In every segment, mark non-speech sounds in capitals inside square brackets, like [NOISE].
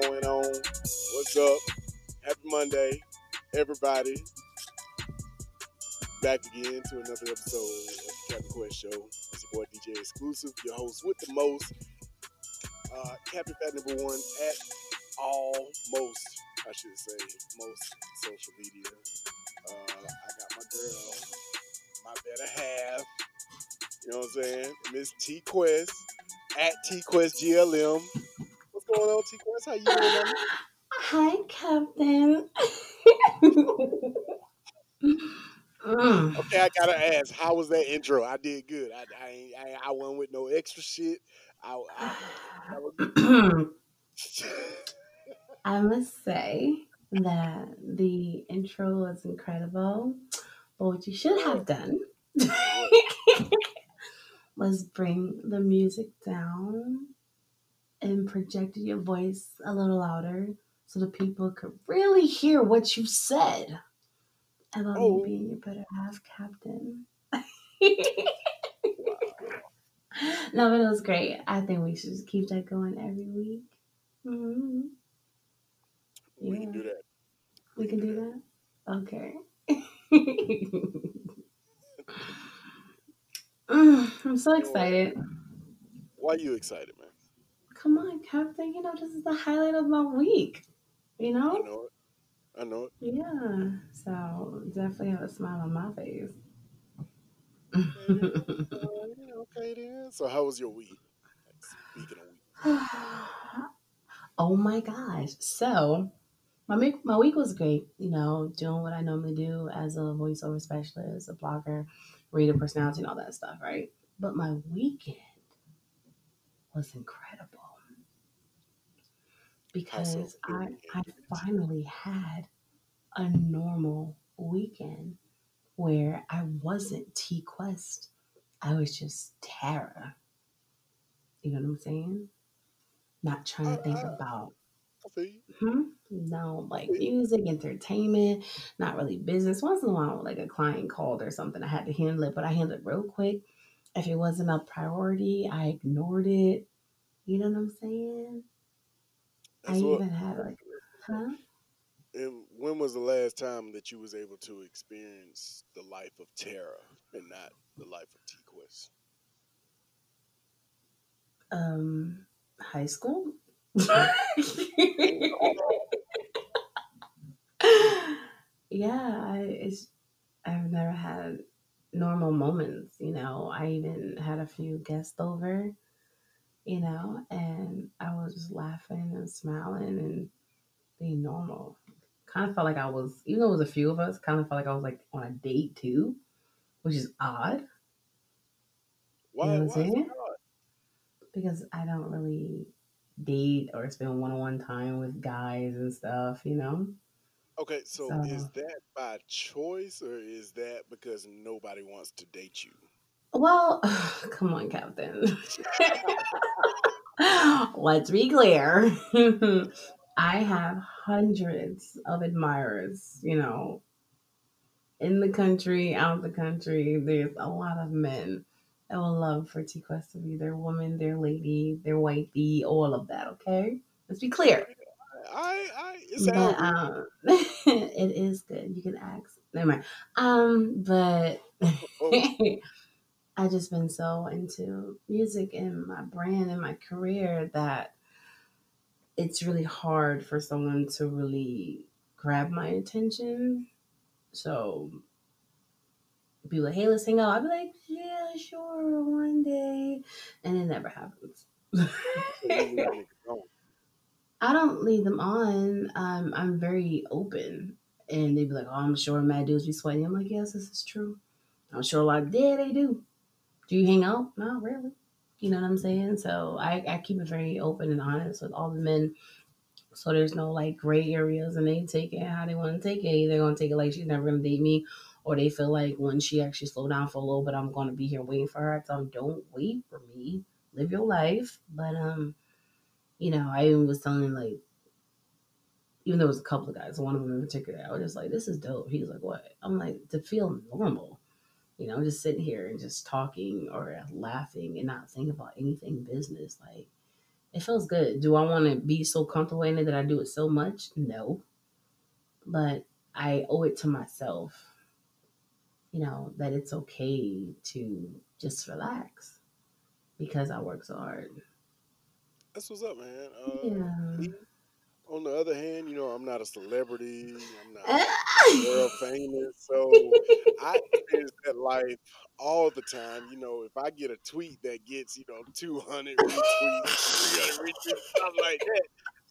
Going on? What's up? Happy Monday, everybody. Back again to another episode of the Captain Quest Show. It's your boy DJ Exclusive, your host with the most. Uh, Captain Fat number one at all most, I should say, most social media. Uh, I got my girl, my better half. You know what I'm saying? Miss T Quest at T Quest GLM. What's going on, T Quest? How you doing? Hi, Captain. Mm. Okay, I gotta ask, how was that intro? I did good. I I I, I went with no extra shit. I, I, that was- [CLEARS THROAT] [LAUGHS] I must say that the intro was incredible, but what you should have done [LAUGHS] was bring the music down and projected your voice a little louder so the people could really hear what you said about Oh. me being your better half captain. [LAUGHS] no, but it was great. I think we should just keep that going every week. hmm we can do that. We can do that? Okay. Mm, [LAUGHS] [LAUGHS] I'm so excited. Why are you excited? Come on, Captain. You know, this is the highlight of my week. You know? I know? it. I know it. Yeah. So definitely have a smile on my face. Uh, okay then. So how was your week? Speaking of week. [SIGHS] oh my gosh. So my week, my week was great, you know, doing what I normally do as a voiceover specialist, a blogger, reader personality, and all that stuff, right? But my weekend was incredible because I. I finally had a normal weekend where I wasn't T Quest. I was just Tara. You know what I'm saying? Not trying to think Uh, uh, about I feel you. hmm? no like music, entertainment, not really business. Once in a while, like a client called or something, I had to handle it, but I handled it real quick. If it wasn't a priority, I ignored it. You know what I'm saying? I That's what. even had like, huh? And when was the last time that you was able to experience the life of Tara and not the life of T Quest? Um, high school. [LAUGHS] yeah, I, it's I've never had normal moments. You know, I even had a few guests over. You know, and I was just laughing and smiling and being normal. Kind of felt like I was, even though it was a few of us, kind of felt like I was like on a date too, which is odd. Why? know what I'm why is it saying? hard? because I don't really date or spend one on one time with guys and stuff, you know? Okay, so So- is that by choice or is that because nobody wants to date you? Well, [SIGHS] come on, Captain. [LAUGHS] Let's be clear. [LAUGHS] I have hundreds of admirers, you know, in the country, out the country. There's a lot of men that will love for T Quest to be their woman, their lady, their wifey, all of that, okay? Let's be clear. I, I, it But um, [LAUGHS] it is good. You can ask. Never mind. Um, but oh, I just been so into music and my brand and my career that it's really hard for someone to really grab my attention. So be like, hey, let's hang out. I'd be like, yeah, sure, one day. And it never happens. [LAUGHS] I don't lead them on. Um, I'm very open. And they'd be like, oh, I'm sure mad dudes be sweating. I'm like, yes, this is true. I'm sure like, yeah, they do. Do you hang out? Not really. You know what I'm saying? So I, I keep it very open and honest with all the men. So there's no like gray areas and they take it how they want to take it. They're gonna take it like she's never gonna date me, or they feel like when she actually slow down for a little bit, I'm gonna be here waiting for her. So don't wait for me. Live your life. But um, you know, I even was telling like even though it was a couple of guys, one of them in particular, I was just like, this is dope. He's like, what? I'm like, to feel normal you know, just sitting here and just talking or laughing and not thinking about anything business. Like, it feels good. Do I want to be so comfortable in it that I do it so much? No. But I owe it to myself, you know, that it's okay to just relax because I work so hard. That's what's up, man. Uh, yeah on the other hand, you know, I'm not a celebrity. I'm not [LAUGHS] world famous. So I experience that life all the time. You know, if I get a tweet that gets, you know, 200 [LAUGHS] retweets, 300 retweets, stuff like that,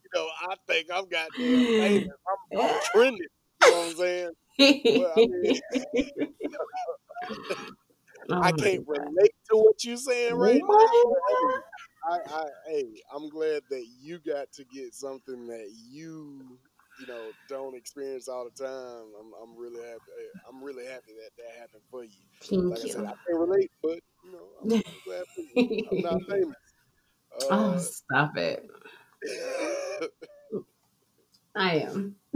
you know, I think I'm goddamn famous. I'm, I'm trending. You know what I'm saying? Well, I, mean, [LAUGHS] oh I can't relate to what you're saying right now. I, I, hey, I'm glad that you got to get something that you, you know, don't experience all the time. I'm, I'm really happy. I'm really happy that that happened for you. Thank like you. I said, I can relate, but you know, I'm, I'm glad for you. I'm not [LAUGHS] famous. Oh, uh, oh, stop it. [LAUGHS] I am. [LAUGHS]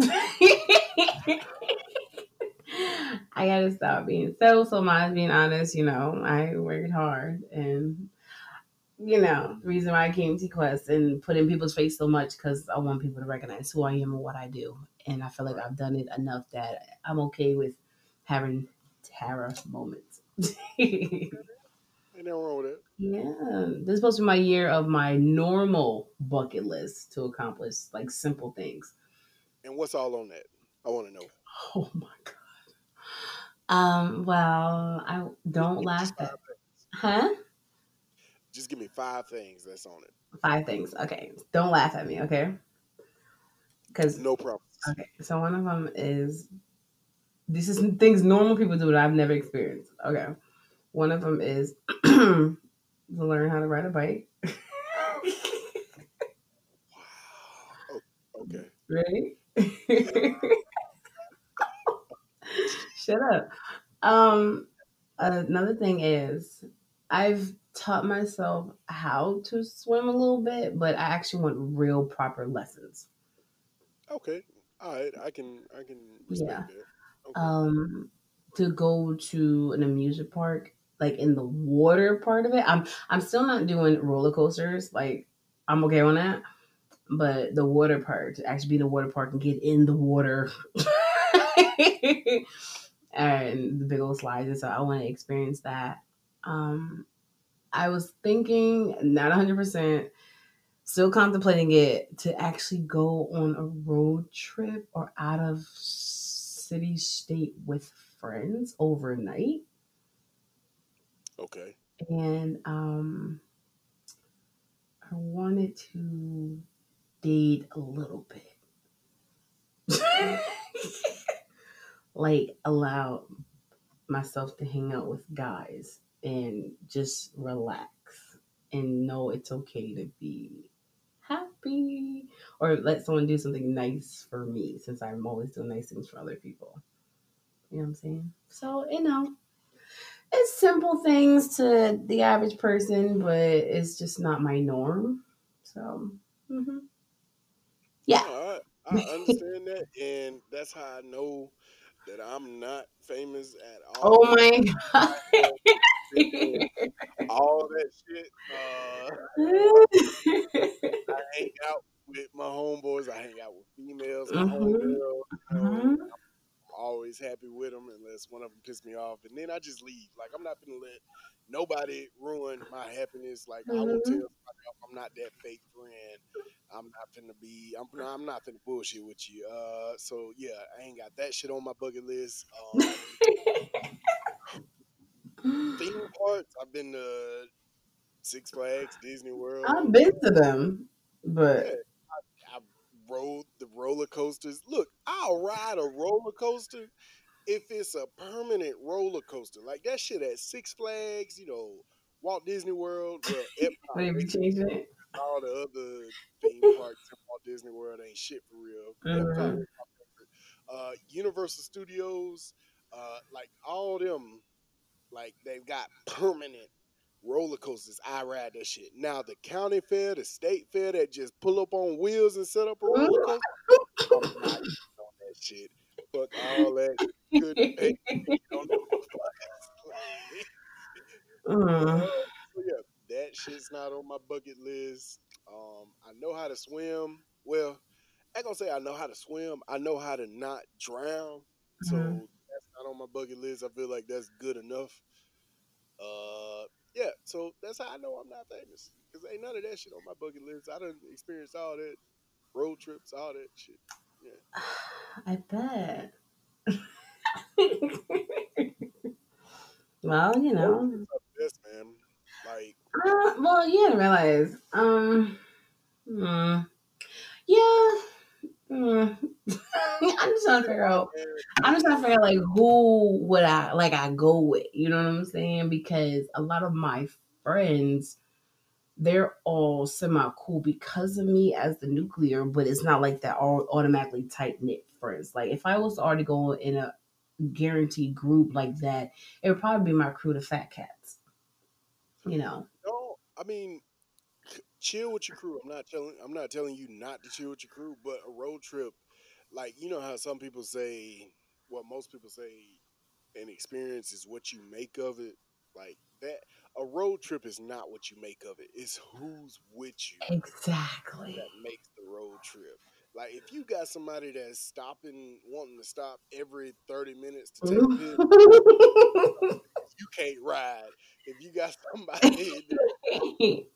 I gotta stop being so so much being honest, you know. I worked hard and you know, the reason why I came to Quest and put in people's face so much because I want people to recognize who I am and what I do. And I feel like I've done it enough that I'm okay with having Tara moments. [LAUGHS] Ain't nothing wrong with it. Yeah. This is supposed to be my year of my normal bucket list to accomplish like simple things. And what's all on that? I want to know. [LAUGHS] Oh my god. Um, well, I don't laugh at huh? Just give me five things that's on it. Five things. Okay. Don't laugh at me, okay? Because no problem. Okay. So one of them is this is things normal people do that I've never experienced. Okay. One of them is [CLEARS THROAT] to learn how to ride a bike. wow. Okay. Ready? [LAUGHS] Shut up. Um, another thing is I've taught myself how to swim a little bit, but I actually want real proper lessons. Okay. All right. I can I can yeah. Okay. Um to go to an amusement park, like in the water part of it. I'm I'm still not doing roller coasters. Like I'm okay on that. But the water part, to actually be in the water park and get in the water. [LAUGHS] and the big old slides. And so I want to experience that. Um, I was thinking, not 100%, still contemplating it to actually go on a road trip or out of city state with friends overnight. Okay. And um I wanted to date a little bit. [LAUGHS] like allow myself to hang out with guys and just relax and know it's okay to be happy or let someone do something nice for me since I'm always doing nice things for other people. You know what I'm saying? So, you know, it's simple things to the average person, but it's just not my norm. So, mm-hmm. yeah. I, I [LAUGHS] understand that. And that's how I know that I'm not famous at all. Oh my [LAUGHS] God [LAUGHS] all that shit. Uh, I hang [LAUGHS] out with my homeboys. I hang out with females, my mm-hmm. homegirls. Mm-hmm. I'm always happy with them unless one of them piss me off, and then I just leave. Like I'm not gonna let nobody ruin my happiness. Like mm-hmm. I will tell somebody I'm not that fake friend. I'm not finna be. I'm not. I'm not finna bullshit with you. Uh, so yeah, I ain't got that shit on my bucket list. Um, [LAUGHS] theme parks. I've been to Six Flags, Disney World. I've been to them, but Yeah, I, I rode the roller coasters. Look, I'll ride a roller coaster if it's a permanent roller coaster. Like that shit at Six Flags, you know, Walt Disney World, well, [LAUGHS] Epcot, maybe change it. all the other theme parks in Walt Disney World ain't shit for real. Epcot Mhm. is my favorite. Uh, Universal Studios, uh, like all them, like they've got permanent roller coasters. I ride that shit. Now the county fair, the state fair that just pull up on wheels and set up a roller coaster. I'm not on that shit. Fuck all that. Couldn't pay me on the. [LAUGHS] So yeah, that shit's not on my bucket list. Um, I know how to swim. Well, I ain't gonna say I know how to swim. I know how to not drown. So Mhm. that's not on my bucket list. I feel like that's good enough. Uh, yeah. So that's how I know I'm not famous. Cause ain't none of that shit on my bucket list. I done experienced all that road trips, all that shit. Yeah. [SIGHS] I bet. [LAUGHS] well, you know. Road trips are the best, man. Like Uh, well, you gotta realize. Um. hmm, yeah. Hmm. [LAUGHS] I'm just trying to figure out. I'm just trying to figure out like who would I like I go with. You know what I'm saying? Because a lot of my friends, they're all semi cool because of me as the nuclear, but it's not like they're all automatically tight knit friends. Like if I was already go in a guaranteed group like that, it would probably be my crew, the Fat Cats. You know. No, I mean, chill with your crew. I'm not telling. I'm not telling you not to chill with your crew, but a road trip, like you know how some people say, what most people say, an experience is what you make of it. Like that, a road trip is not what you make of it. It's who's with you Exactly. that makes the road trip. Like if you got somebody that's stopping, wanting to stop every thirty minutes to take a piss, you can't ride. If you got [LAUGHS] somebody that [LAUGHS]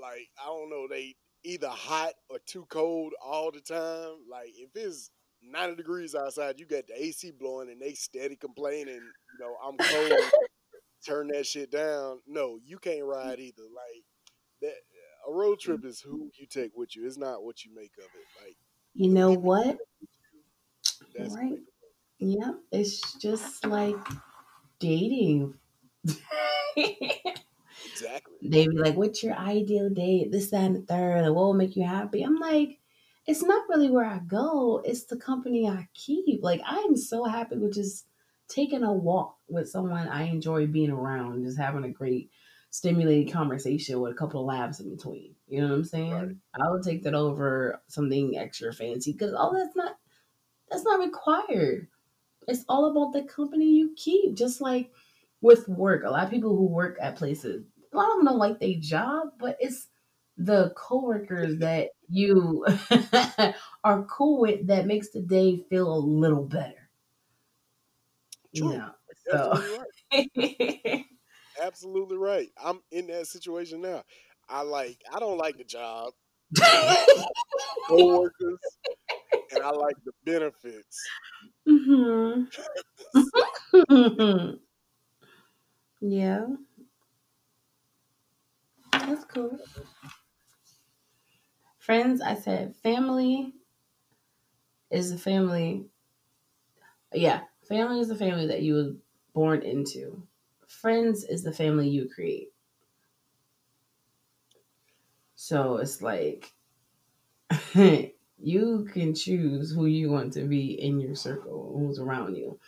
like I don't know, they either hot or too cold all the time. Like if it's ninety degrees outside, you got the AC blowing and they steady complaining, you know, I'm cold. [LAUGHS] turn that shit down. No, you can't ride either. Like that a road mm. trip is who you take with you. It's not what you make of it. Like you know what? you, Right. Yep. It's just like dating. [LAUGHS] exactly. they be like, "What's your ideal date? This, that, and the third. And what will make you happy?" I'm like, it's not really where I go. It's the company I keep. Like I am so happy with just taking a walk with someone I enjoy being around, just having a great, stimulating conversation with a couple of laughs in between. You know what I'm saying? Right. I would take that over something extra fancy because all that's not that's not required. It's all about the company you keep. Just like with work, a lot of people who work at places, a lot of them don't like their job, but it's the coworkers [LAUGHS] that you [LAUGHS] are cool with that makes the day feel a little better. True. Know, so Absolutely right. [LAUGHS] Absolutely right. I'm in that situation now. I like I don't like the job, coworkers, and I like the benefits. hmm yeah, that's cool. Friends, I said family is the family. Yeah, family is the family that you were born into. Friends is the family you create. So it's like [LAUGHS] you can choose who you want to be in your circle, who's around you.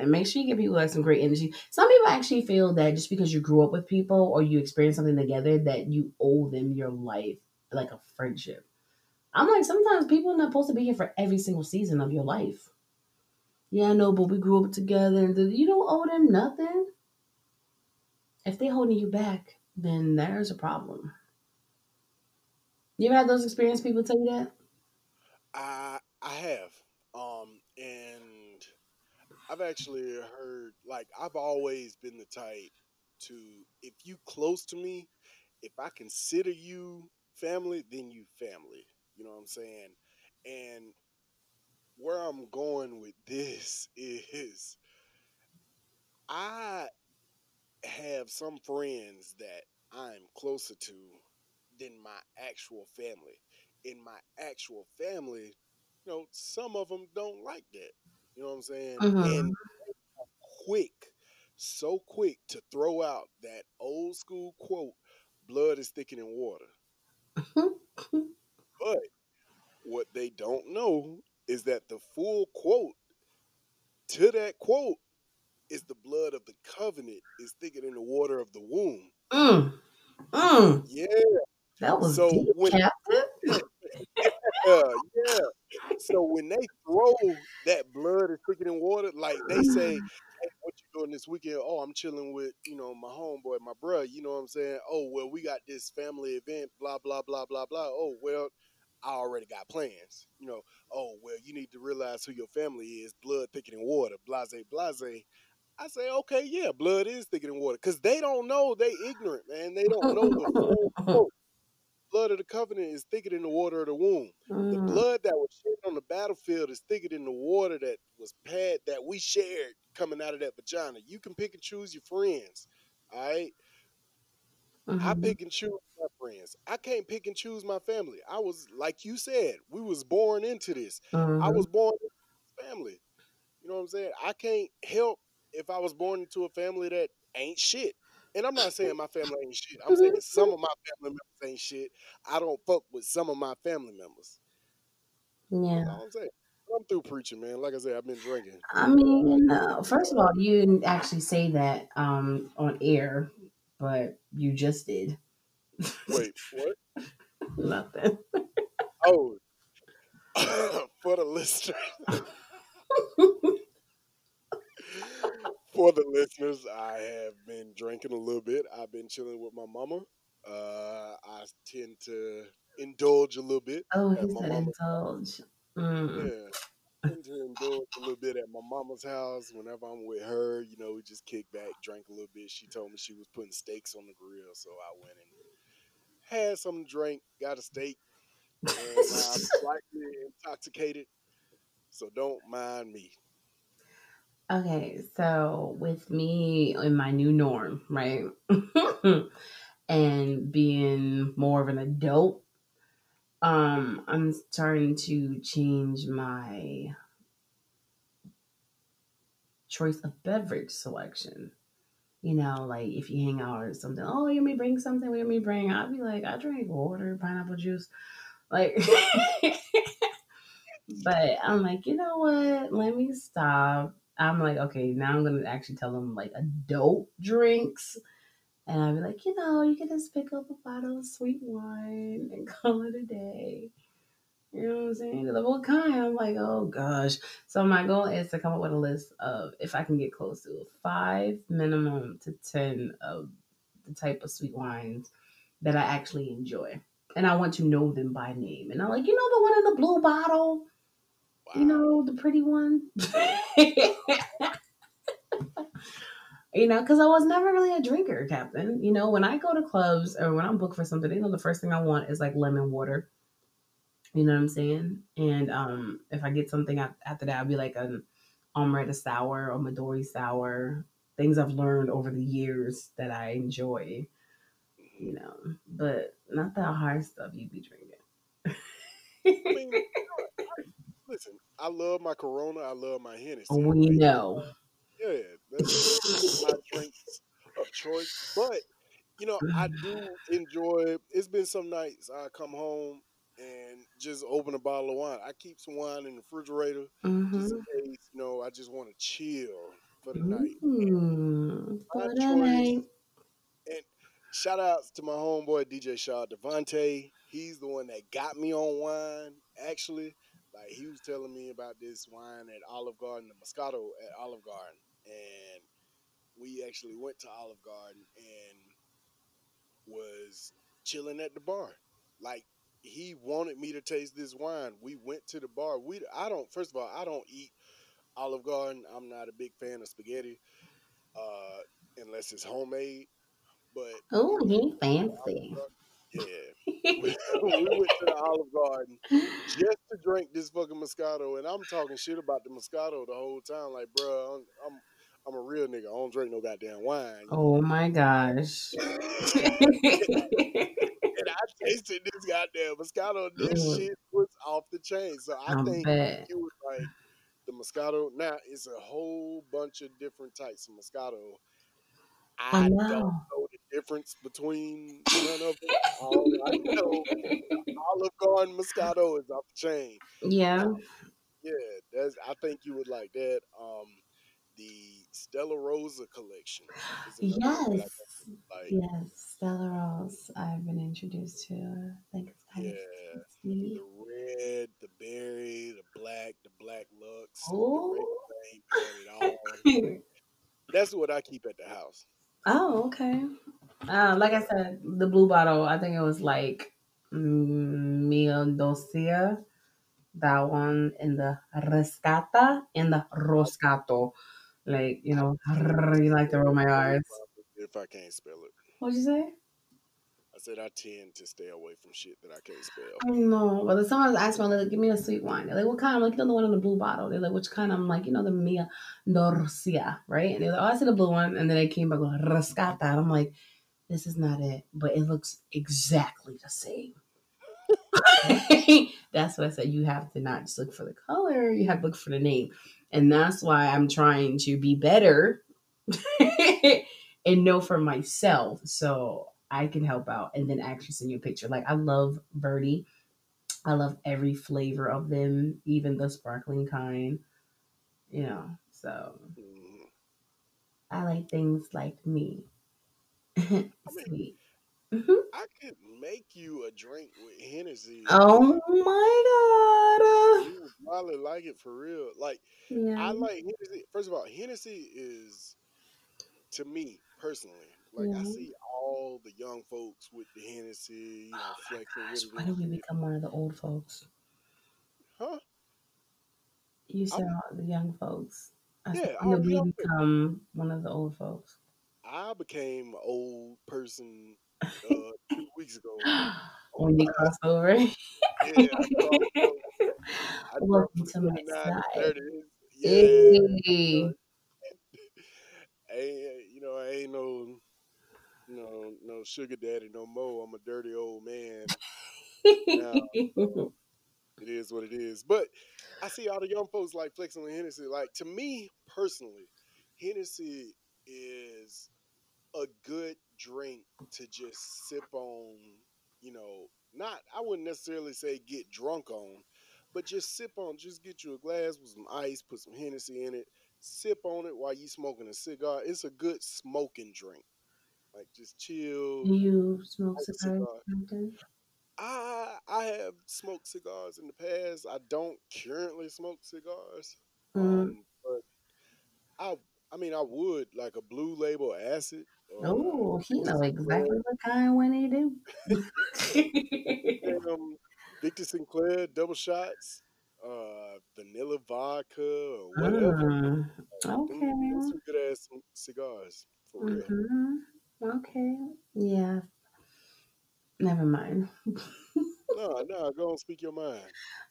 And make sure you give people like some great energy. Some people actually feel that just because you grew up with people or you experience something together, that you owe them your life, like a friendship. I'm like, sometimes people are not supposed to be here for every single season of your life. Yeah, I know, but we grew up together and you don't owe them nothing. If they're holding you back, then there's a problem. You ever had those experience people tell you that? I I have. I've actually heard like I've always been the type to if you close to me if I consider you family, then you family. You know what I'm saying? And where I'm going with this [LAUGHS] is I have some friends that I'm closer to than my actual family. In my actual family, you know, some of them don't like that. You know what I'm saying? Mm-hmm. And quick, so quick to throw out that old school quote, blood is thicker than water. [LAUGHS] but what they don't know is that the full quote to that quote is the blood of the covenant is thicker than the water of the womb. Mm. Mm. Yeah. That was So deep, when-. [LAUGHS] Yeah, yeah. So when they throw that blood is thicker than water, like they say, [SIGHS] hey, what you doing this weekend? Oh, I'm chilling with, you know, my homeboy, my bruh, you know what I'm saying? Oh, well, we got this family event, blah, blah, blah, blah, blah. Oh, well, I already got plans. You know, oh, well, you need to realize who your family is, blood thicker than water, blase, blase. I say, okay, yeah, blood is thicker than water. Because they don't know, they ignorant, man. They don't know the whole [LAUGHS] quote. Blood of the covenant is thicker than the water of the womb. The Mm. blood that was shed on the battlefield is thicker than the water that was pad that we shared coming out of that vagina. You can pick and choose your friends. All right. I Mhm. pick and choose my friends. I can't pick and choose my family. I was like you said, we was born into this. I Mhm. was born family. You know what I'm saying? I can't help if I was born into a family that ain't shit. And I'm not saying my family ain't shit. I'm [LAUGHS] saying some of my family members ain't shit. I don't fuck with some of my family members. Yeah. all I'm saying. I'm through preaching, man. Like I said, I've been drinking. I mean, uh, first of all, you didn't actually say that um, on air, but you just did. Wait, what? [LAUGHS] Nothing. Oh, [LAUGHS] for the listeners, for the listeners, I have been drinking a little bit. I've been chilling with my mama. Uh, I tend to indulge a little bit. Oh, he said indulge. Mm. Yeah. I tend to indulge a little bit at my mama's house. Whenever I'm with her, you know, we just kick back, drink a little bit. She told me she was putting steaks on the grill, so I went and had some drink, got a steak, and I'm [LAUGHS] slightly intoxicated. So don't mind me. Okay, so with me in my new norm, right? [LAUGHS] and being more of an adult, um, I'm starting to change my choice of beverage selection. You know, like if you hang out or something, oh, you may bring something, you may bring? I'd be like, I drink water, pineapple juice. Like, [LAUGHS] but I'm like, you know what? Let me stop. I'm like, okay, now I'm gonna actually tell them like adult drinks. And I'll be like, you know, you can just pick up a bottle of sweet wine and [LAUGHS] call it a day. You know what I'm saying? Like, what kind? I'm like, oh gosh. So my goal is to come up with a list of if I can get close to five minimum to ten of the type of sweet wines that I actually enjoy. And I want to know them by name. And I'm like, you know the one in the blue bottle? You know, the pretty one? [LAUGHS] you know, because I was never really a drinker, Captain. You know, when I go to clubs or when I'm booked for something, you know, the first thing I want is like lemon water. You know what I'm saying? And um, if I get something after that, I'll be like an Amaretto sour or Midori sour. Things I've learned over the years that I enjoy. You know, but not that hard stuff you be drinking. [LAUGHS] Listen, I love my Corona. I love my Hennessy. we know. Yeah, that's my drinks of choice. But you know, I [SIGHS] do enjoy. It's been some nights I come home and just open a bottle of wine. I keep some wine in the refrigerator Mm-hmm. just in case. You know, I just want to chill for the night. Mm, My for the choice. night. And shout outs to my homeboy DJ Shaw Devante. He's the one that got me on wine. Actually, like he was telling me about this wine at Olive Garden, the Moscato at Olive Garden, and we actually went to Olive Garden and was chilling at the bar. Like he wanted me to taste this wine. We went to the bar. We I don't first of all I don't eat Olive Garden. I'm not a big fan of spaghetti, uh, unless it's homemade. But Oh, he fancy. yeah, we went to the Olive Garden just to drink this fucking Moscato, and I'm talking shit about the Moscato the whole time. Like, bro, I'm I'm, I'm a real nigga. I don't drink no goddamn wine. Oh my gosh. [LAUGHS] and I tasted this goddamn Moscato. This Ugh. shit was off the chain. So I I think it was like the Moscato. Now it's a whole bunch of different types of Moscato. I I don't know. Difference between none of them. All I know, Olive Garden Moscato is off the chain. yeah. Yeah, that's. I think you would like that. Um, the Stella Rosa collection. is another one that I Yes. think you would Like, Yes. Stella Rose. I've been introduced to. I think it's kind yeah. of sweet. the red, the berry, the black, the black lux, Oh. the red paint, and it all. [LAUGHS] That's what I keep at the house. Oh, okay. Uh, like I said, the blue bottle, I think it was like mm, Mio Dosia. That one in the Rescata and the Roscato. Like, you know, you like to roll my eyes. If I can't spell it, What'd you say? I said I tend to stay away from shit that I can't spell. I know. But someone asked me, like, give me a sweet wine. They're like, what kind? I'm like, you know, the one in the blue bottle. They're like, which kind? I'm like, you know, the Mia Dorsia, right? And they're like, oh, I see the blue one. And then they came back with Rescata. And I'm like, this is not it. But it looks exactly the same. [LAUGHS] that's what I said. You have to not just look for the color, you have to look for the name. And that's why I'm trying to be better [LAUGHS] and know for myself so I can help out and then actually send you a picture. Like I love Birdie. I love every flavor of them, even the sparkling kind. You know, so Mhm. I like things like me. Sweet. hmm I could make you a drink with Hennessy. Oh my god. You would probably like it for real. Like god. Yeah. I like Hennessy. First of all, Hennessy is to me personally. Like I Yeah. see all the young folks with the Hennessy, you know, Oh my flexing gosh, why it. do we become one of the old folks? Huh? You said I'm- all the young folks. I Yeah, said, all when the did we young folks. become one of the old folks? I became an old person uh, two weeks ago. [GASPS] when you cross over. Yeah, I crossed over. I [LAUGHS] Welcome to my side. Yeah. Hey. ain't [LAUGHS] you know I ain't no no, no sugar daddy no more. I'm a dirty old man. [LAUGHS] It is what it is. But I see all the young folks like flexing with Hennessy. Like to me personally, Hennessy is a good drink to just sip on. You know, not I wouldn't necessarily say get drunk on, but just sip on. Just get you a glass with some ice, put some Hennessy in it, sip on it while you smoking a cigar. It's a good smoking drink. Like just chill. Do you smoke cigars? cigar. I I have smoked cigars in the past. I don't currently smoke cigars. Mm. Um, but I I mean I would like a blue label acid. Or Oh, he know exactly what kind when he do. [LAUGHS] Sinclair, um, Victor Sinclair double shots, uh, vanilla vodka or whatever. Them, them okay. some good ass cigars for real. hmm Okay. Yeah. Never mind. [LAUGHS] No, no, go and speak your mind.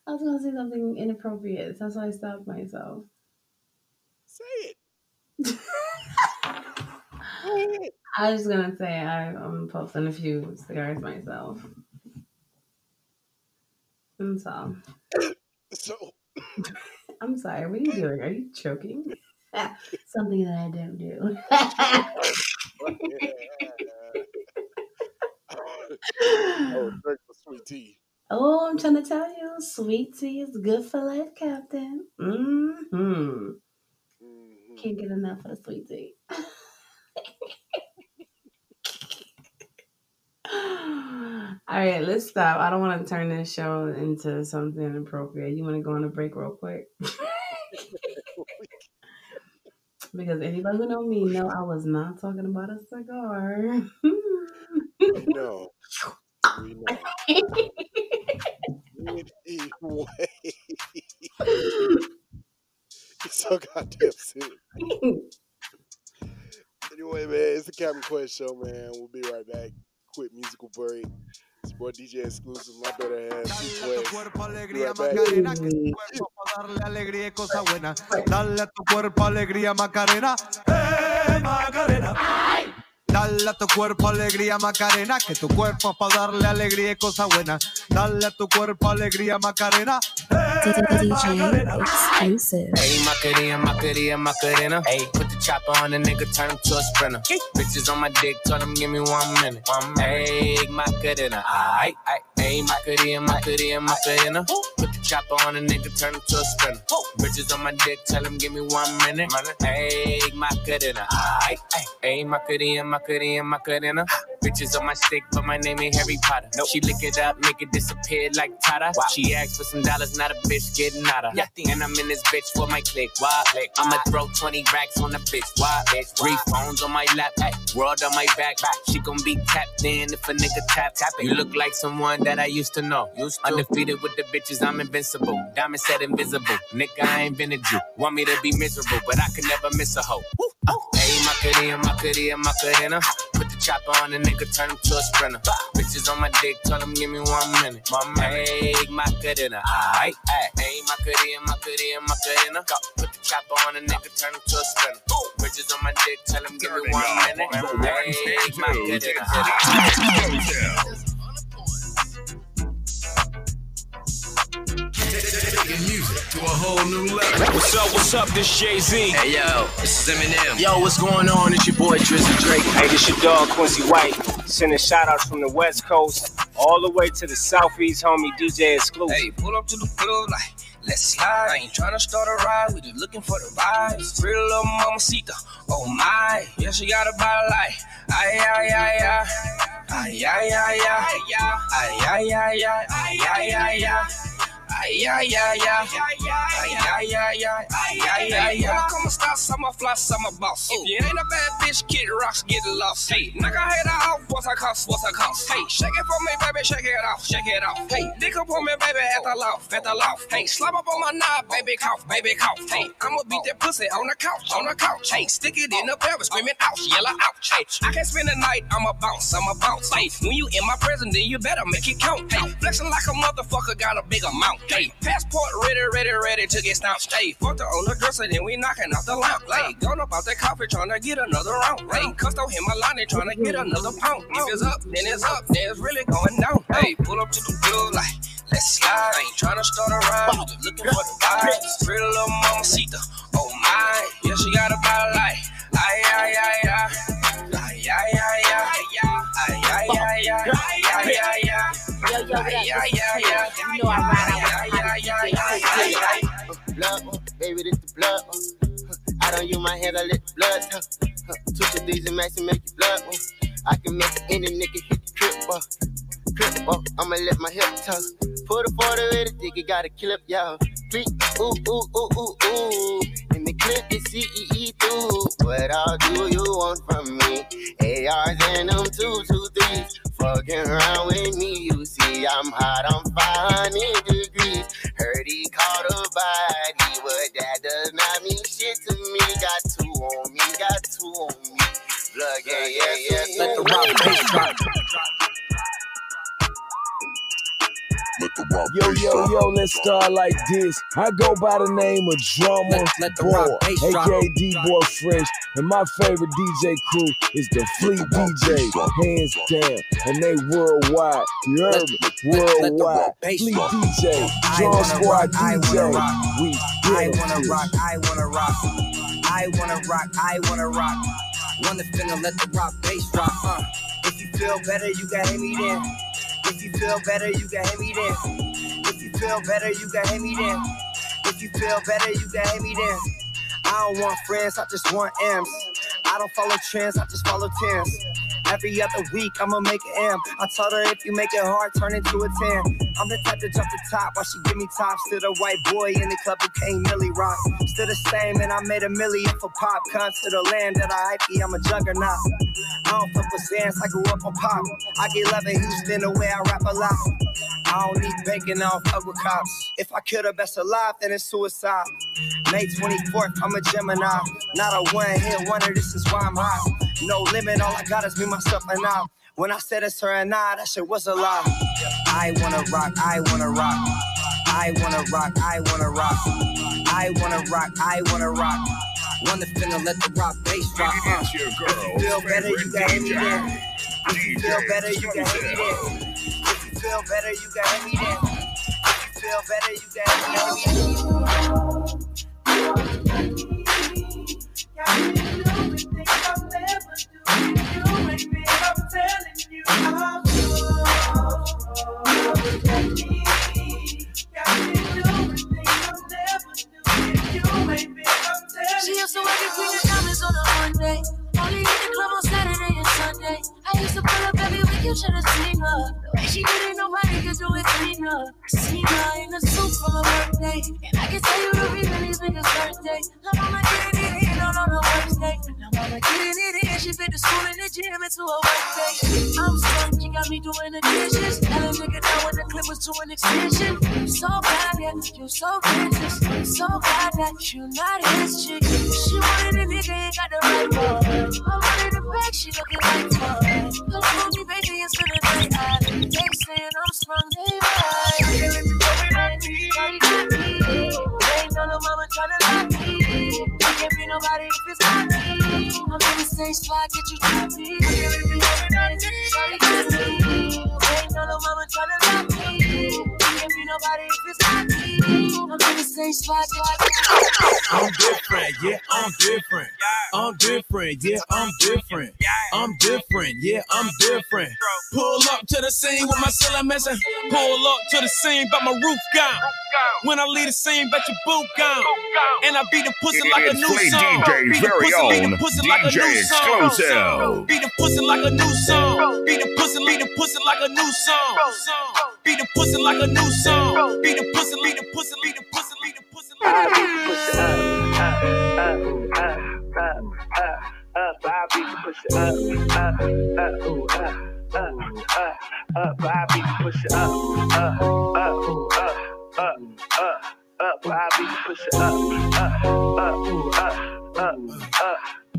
I was gonna say something inappropriate. so That's why I stopped myself. Say it. [LAUGHS] I was gonna say I, I'm puffing a few cigars myself. And so So [LAUGHS] I'm sorry. What are you doing? Are you choking? [LAUGHS] Something that I don't do. [LAUGHS] oh, drink the sweet tea. oh, I'm trying to tell you, sweet tea is good for life, Captain. Mm-hmm. hmm Can't get enough of the sweet tea. All right, let's stop. I don't want to turn this show into something inappropriate. You want to go on a break real quick? [LAUGHS] because anybody who know me know I was not talking about a cigar. [LAUGHS] no, we know. [LAUGHS] Anyway, it's so goddamn silly. Anyway, man, it's the Captain Quest show, man. We'll be right back. Quick musical break. It's boy DJ exclusive, my better half, darle alegría y cosa buena. Dale a tu cuerpo alegría, Macarena. ¡Eh, Macarena! Dale a tu cuerpo alegría, Macarena, que tu cuerpo es para darle alegría y cosa buena. Dale a tu cuerpo alegría, Macarena. DJ exclusive. Hey, Macarena, Macarena, Macarena. Hey, put the chopper on the nigga, turn him to a sprinter. Bitches on my dick, tell them give me one minute. One minute. Hey, Macarena. Aight, aight. Hey, Macarena, Macarena, Macarena. Put the chopper on a nigga, turn him to a sprinter. Bitches on my dick, tell him give me one minute. Hey, Macarena. Aight, aight. Hey, Macarena, Macarena, Macarena. Bitches on my stick, but my name ain't Harry Potter. Nope. She lick it up, make it disappear like Tata. Wow. She asked for some dollars, not a bitch getting out of. Yeah. And I'm in this bitch for my click. Why? Click. I'ma throw 20 racks on the bitch. Why? Bitch. Three phones on my lap, ay. world on my back. back. She gon' be tapped in if a nigga tap. tap it. You look like someone that I used to know. Used to. Undefeated with the bitches, I'm invincible. Diamond said invisible. Nigga, I ain't been a Jew. Want me to be miserable, but I can never miss a hoe. Uh, hey, my cutie, my cutie, my cutie. Put chopper on the nigga, turn him to a sprinter. Bitches on my dick, tell him give me one minute. My Hey, my cutie, aight, aight. Hey, my cutie, and my cutie, and my cutie. Put the chopper on the nigga, turn him to a sprinter. Bitches on my dick, tell him give me one minute. Hey, my cutie. Taking music to a whole new level. What's up, what's up, this Jay Z. Hey yo, this is Eminem. Yo, what's going on? It's your boy Drizzy Drake. Hey, this your dog Quincy White. Sending shout outs from the West Coast all the way to the Southeast, homie DJ Exclusive. Hey, pull up to the club like. Let's slide. I ain't trying to start a ride, we just looking for the vibes. Real little mamacita, oh my. Yeah, she got a body like, ay, ay, ay, ay. Ay, ay, ay, ay. Ay, ay, ay, ay. Ay, ay, ay, ay. Ay, ay, ay, ay. Ay, ay, ay, ay. Ay, ay, ay. Come on, stop, summer fly, summer boss. If you ain't a bad bitch, kid rocks, get lost. Hey, knock her head off, what's her cost, what's her cost? Hey, shake it for me, baby, shake it off, shake it off. Hey, dick up on me, baby, at the loft, at the loft. Hey, slap up on my knob, baby, cough, baby, cough. Hey, I'ma beat that pussy on the couch, on the couch. Hey, stick it in the pelvis, screaming ouch, yellow ouch. Hey, I can't spend the night, I'ma bounce, I'ma bounce. Hey, when you in my presence, then you better make it count. Hey, flexing like a motherfucker, got a big amount. Hey, passport ready, ready, ready to get stomped. Hey, on the dresser, then we knocking off the lamp. Hey, gone about that coffee, trying to get another round. Cussed on him my line, trying to get another pound. If it's up, then it's up, then it's really going down. Hey, pull up to the club like. Let's slide. Ain't trying to start a ride. Looking for the vibes. Pretty little mamacita. Oh my. Yeah, she got a body like. Ay, ay, ay, ay. Ay, ay, ay, ay. Ay, ay, ay, ay. Ay, ay, ay, ay. Yo, yo, what up? This is Taylor. You know I ride out with Blood, uh, baby, this the blood. Uh, I don't use my hands, I let the blood. Uh, uh, your D's and max and make you blood. Uh, I can make any nigga hit the trip. Uh, trip, uh, I'ma let my hip tuck. Put a 40 with a dick, it got a clip, y'all. Please, ooh, ooh, ooh, ooh, ooh. And the clip is CEE through. What all do you want from me? ARs and them two, two, threes. Fucking around with me, you see, I'm hot, I'm 500 degrees. Heard he caught a body, but that does not mean shit to me. Got two on me, got two on me. Blood, yeah, yeah, yeah. Let the rock bass drop. Yo, yo, yo, let's start like this. I go by the name of Drummer let, let Boy, aka D Boy Fresh, and my favorite DJ crew is the Fleet DJ, hands down, and they worldwide. You heard me? Worldwide. Fleet DJ, Drum Squad DJ. We I wanna rock, I wanna rock, I wanna rock, I wanna rock. Wanna finna let the rock bass drop, uh. If you feel better, you gotta hit me then. If you feel better, you can hit me then. If you feel better, you can hit me then. If you feel better, you can hit me then. I don't want friends, I just want M's. I don't follow trends, I just follow tens. Every other week, I'ma make an M. I told her if you make it hard, turn into a 10. I'm the type to jump the top while she give me tops to the white boy in the club who can't really rock. Still the same, and I made a million for pop. Come to the land that I hype, I'm a juggernaut. I don't fuck with dance, I grew up on pop. I get love in Houston the way I rap a lot. I don't need bacon, I don't fuck with cops. If I kill the best alive, then it's suicide. May 24th, I'm a Gemini. Not a one hit wonder, this is why I'm hot. No limit, all I got is me, myself, and I. When I said it's her and I, that shit was a lie. I wanna rock, I wanna rock. I wanna rock, I wanna rock. I wanna rock, I wanna rock. Wanna finna let the rock bass drop. Uh. If you feel better, you got me there. If you feel better, you got me there. If you feel better, you got me there. If you feel better, you got me there. She used to work at King of Diamonds on a Monday. Only hit the club on Saturday and Sunday. I used to pull up you should have seen her. The way she did it, nobody could do it cleaner. Seen in a suit for her birthday. And I can tell you the reason these niggas birthday. La mama getting it in on, on her worst day. La mama getting it in, she fit the school and the gym into her workday. I'm strong, she got me doing the dishes. Tell a nigga down when the clip was to an extension. So bad, yeah, you so vicious. So glad that you not his chick. She wanted a nigga, ain't got the right one. I wanted a bag, she looking like fun. Up on baby, and spend I'm strong. Ain't no you me. Ain't no mama tryna lock me. Can't be nobody if it's not me. I'm in the same spot, I'm different, yeah, I'm different. I'm different, yeah, I'm different. I'm different, yeah, I'm different. Pull up to the scene with my cellar messing. Pull up to the scene, but my roof gone. When I leave the scene, bet your boot gone. And I beat the pussy like a new song. DJ's Beat the very pussy, leave the pussy like a new song. Beat the pussy like a new song. Beat the pussy, leave the pussy like a new song. Beat the pussy like a new song. Beat the pussy, leave the pussy, leave the pussy, leave the pussy,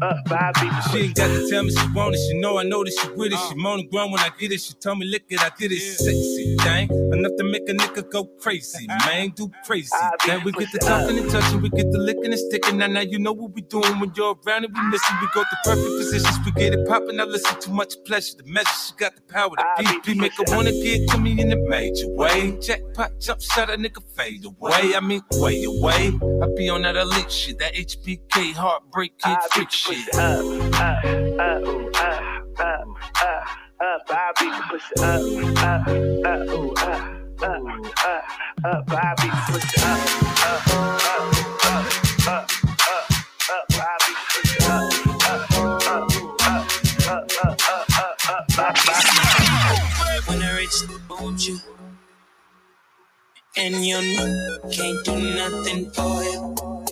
leave She ain't got to tell me she want it. She know I know that she with it. She uh. moan and groan when I get it. She tell me lick it, I get it. Sexy thing, enough to make a nigga go crazy. Uh-huh. Man, do uh-huh. crazy. Then we get to talking and touching, we get to licking and sticking. Now, now you know what we doing when you're around and we missing. We go to perfect positions, we get it popping. Now listen too much pleasure. The measure, she got the power. The PP make her wanna get to me in a major way. Jackpot, jump shot, a nigga fade away. I mean, way away. I be on that elite shit, that HBK heartbreak kid freak shit. When I reach the boat you and you know can't do nothing for you.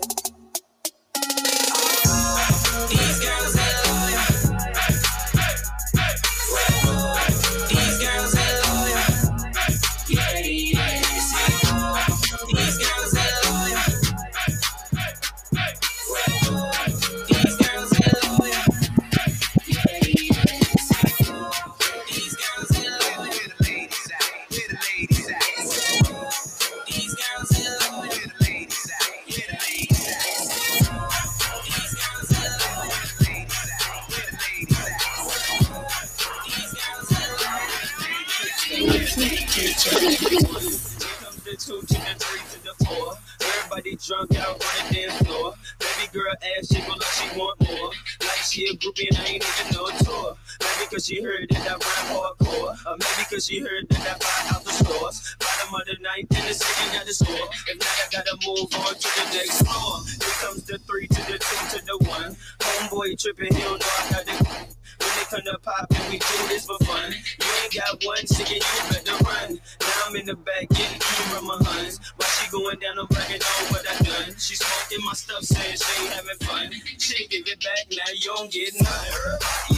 A groupie and I ain't even know tour. Maybe cause she heard that I rap hardcore. Or maybe cause she heard that I buy out the stores. Bottom of the ninth and the sitting at the store. If not, I gotta move on to the next floor. Here comes the three to the two to the one. Homeboy tripping, he don't know I got it. When they come to pop and we do this for fun. You ain't got one ticket, you better run. Now I'm in the back getting eaten from my While she going down, I'm bragging on what I done. She smoking my stuff, saying she ain't having fun. She give it back, now you don't get none.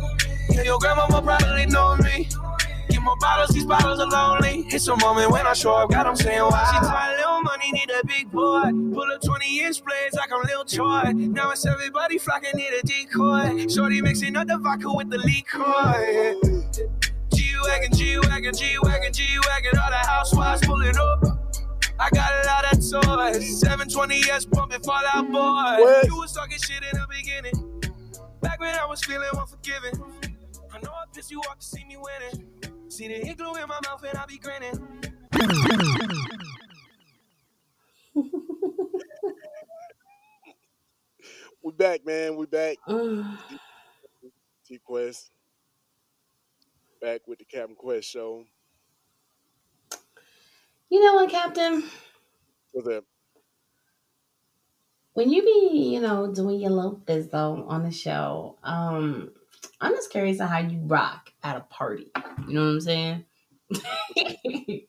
Yeah, your grandma probably know me. Get more bottles, these bottles are lonely. It's a moment when I show up, God, I'm saying wow. She tired, little money, need a big boy. Pull up 20 inch blades like I'm Lil Troy. Now it's everybody flocking, need a decoy. Shorty mixing up the vodka with the liquor. G-Wagon, G-Wagon, G-Wagon, G-Wagon, all the housewives pulling up. I got a lot of toys. 720S bumping Fall Out Boy. What? You was talking shit in the beginning. Back when I was feeling unforgiving. I know I pissed you off to see me winning. See the igloo in my mouth and I be grinning. [LAUGHS] We back, man. We back. [SIGHS] T Quest. Back with the Captain Quest show. You know what, Captain? What's up? When you be, you know, doing your little though on the show, um, I'm just curious on how you rock at a party. You know what I'm saying? [LAUGHS]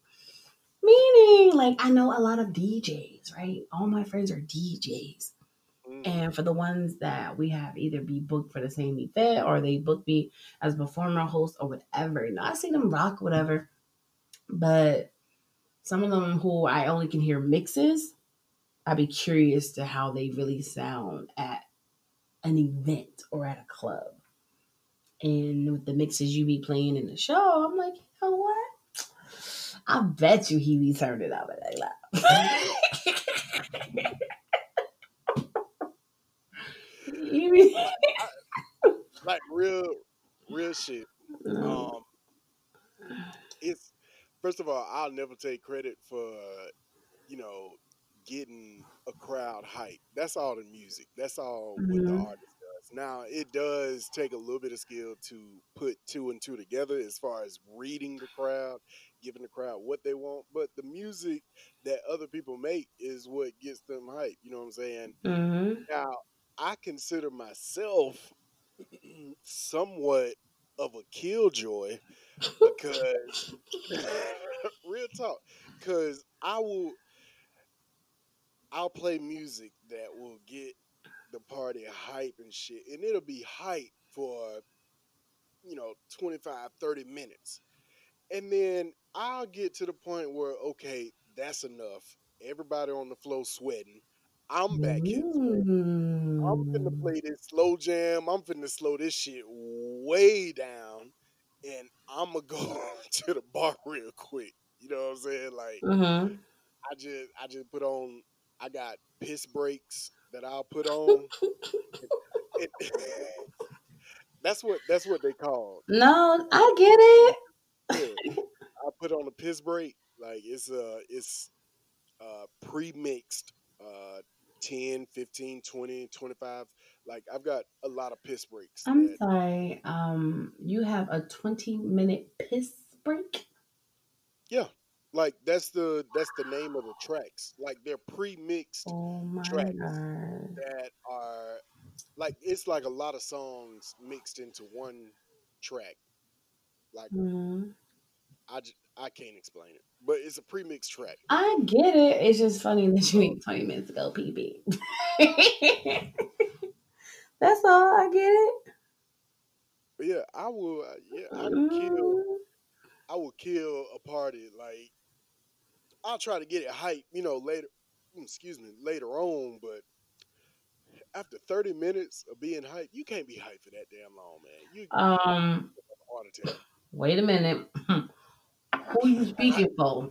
Meaning, like, I know a lot of DJs, right? All my friends are DJs. Mm. And for the ones that we have either be booked for the same event or they book me as a performer, host, or whatever. You know, I see them rock, whatever. But some of them who I only can hear mixes, I'd be curious to how they really sound at an event or at a club. And with the mixes you be playing in the show, I'm like, you know what? I bet you he be turning up at that loud. [LAUGHS] Be- [LAUGHS] like real, real shit. Um, it's first of all, I'll never take credit for you know getting a crowd hype. That's all the music. That's all what the Mhm. artist does. Now it does take a little bit of skill to put two and two together as far as reading the crowd, giving the crowd what they want. But the music that other people make is what gets them hype. You know what I'm saying? Mhm. Now I consider myself [CLEARS THROAT] somewhat of a killjoy because [LAUGHS] real talk because i will i'll play music that will get the party hype and shit and it'll be hype for you know 25 30 minutes. And then i'll get to the point where okay that's enough. Everybody on the floor sweating. I'm back here sweating. i'm finna play this slow jam. I'm finna slow this shit way down and i'm gonna go [LAUGHS] to the bar real quick. You know what i'm saying? Like Mhm. i just i just put on i got piss breaks that i'll put on It- [LAUGHS] that's what that's what they call No, I get it. yeah. I put on a piss break. Like it's uh it's uh pre-mixed uh 10, 15, 20, 25. Like I've got a lot of piss breaks. I'm that- sorry. Um, you have a 20 minute piss break. yeah. Like that's the that's the name of the tracks. Like they're pre-mixed Oh tracks god. that are like it's like a lot of songs mixed into one track. Like Mhm. I can't explain it, but it's a pre-mixed track. I get it. It's just funny that you ain't 20 minutes ago, PB. [LAUGHS] That's all. I get it. But yeah, I will. uh, Yeah, I will kill. I will kill a party. Like I'll try to get it hype, you know, later. mm, Excuse me, later on. But after thirty minutes of being hype, you can't be hype for that damn long, man. You Um, wait a minute. [LAUGHS] Who you speaking for?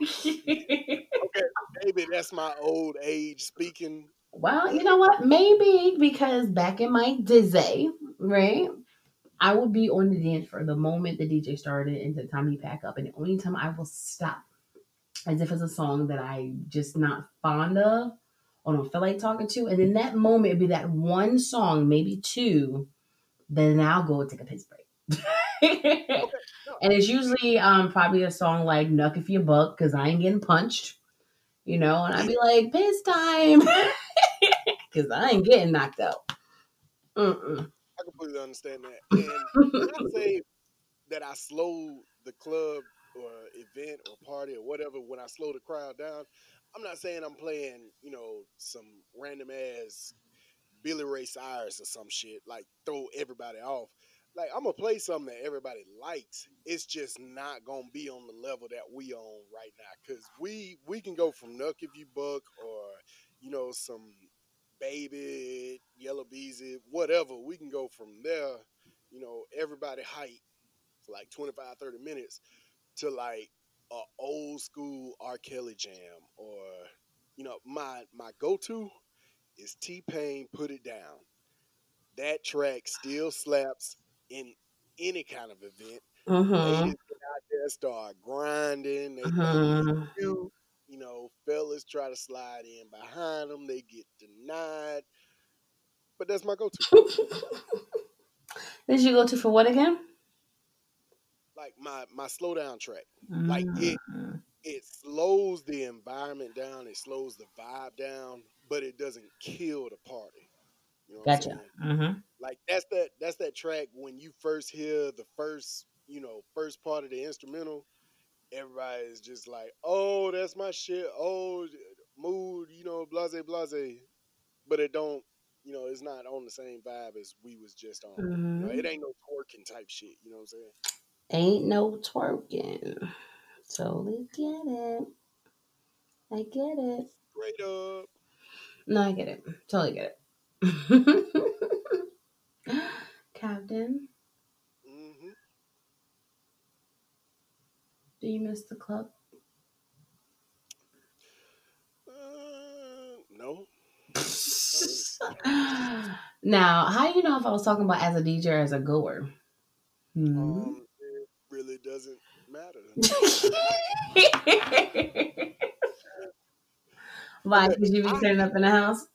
[LAUGHS] Okay, maybe that's my old age speaking. Well, you know what? Maybe because back in my dizzy, right? I would be on the dance for the moment the DJ started and the time he pack up, and the only time I will stop, as if it's a song that I just not fond of or don't feel like talking to, and in that moment it'd be that one song, maybe two, then I'll go take a piss break. [LAUGHS] and it's usually um probably a song like "Knuck If You Buck" because I ain't getting punched, you know, and I'd be like piss time [LAUGHS] because I ain't getting knocked out. Mm-mm. I completely understand that. And I say that I slow the club or event or party or whatever, when I slow the crowd down, I'm not saying I'm playing, you know, some random ass Billy Ray Cyrus or some shit, like throw everybody off. Like I'm gonna play something that everybody likes. It's just not gonna be on the level that we on right now. Cause we we can go from Knuck if you buck or you know some baby Yella Beezy whatever. We can go from there. You know everybody hype for like 25, 30 minutes to like a old school R. Kelly jam or you know my my go to is T Pain Put It Down. That track still slaps in any kind of event. Mhm. Get out there, start grinding. They Mhm. it's cute. You know, fellas try to slide in behind them. They get denied. But that's my go-to. [LAUGHS] Did you go to for what again? Like my my slow down track. Like it Mm. it slows the environment down. It slows the vibe down, but it doesn't kill the party. You know Gotcha. Mm-hmm. Like that's that that's that track when you first hear the first you know first part of the instrumental. Everybody is just like, "Oh, that's my shit." Oh, mood, you know, blase blase. But it don't, you know, it's not on the same vibe as we was just on. You know, it ain't no twerking type shit. You know what I'm saying? Ain't no twerking. Totally get it. I get it. Straight up. No, I get it. Totally get it. [LAUGHS] Captain, hmm do you miss the club? Uh, no. [LAUGHS] now, how do you know if I was talking about as a DJ or as a goer? Hmm. Um, really doesn't matter. [LAUGHS] Why? Because you be turning up in the house?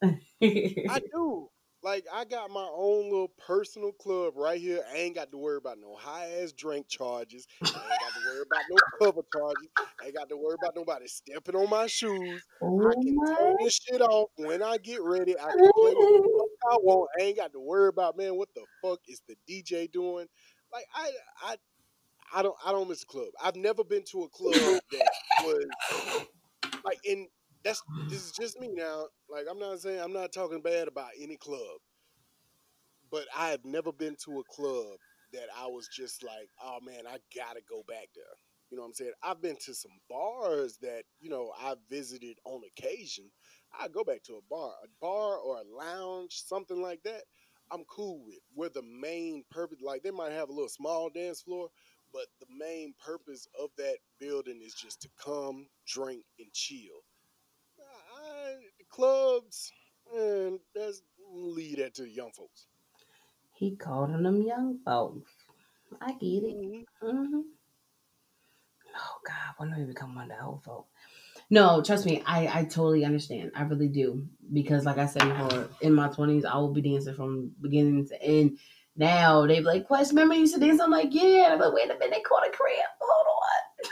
I do. Like I got my own little personal club right here. I ain't got to worry about no high ass drink charges. I ain't got to worry about no [LAUGHS] cover charges. I ain't got to worry about nobody stepping on my shoes. I Oh can my. turn this shit off when I get ready. I can play what the fuck I want. I ain't got to worry about man. What the fuck is the DJ doing? Like I I I don't I don't miss a club. I've never been to a club [LAUGHS] that was like in that's this is just me now. Like I'm not saying I'm not talking bad about any club, but I have never been to a club that I was just like, oh man, I gotta go back there. You know what I'm saying? I've been to some bars that you know I visited on occasion. I go back to a bar, a bar or a lounge, something like that. I'm cool with. Where the main purpose, like they might have a little small dance floor, but the main purpose of that building is just to come, drink, and chill. I, clubs, and that's leave that to the young folks. He called them young folks. I get it. Mm-hmm. Oh God, when do we become one of the old folk? No, trust me, I I totally understand. I really do because, like I said before, in my twenties, I will be dancing from beginning to end. Now they be like, "Quest, remember you to dance?" I'm like, "Yeah," but like, wait a minute, they caught a cramp. Hold on.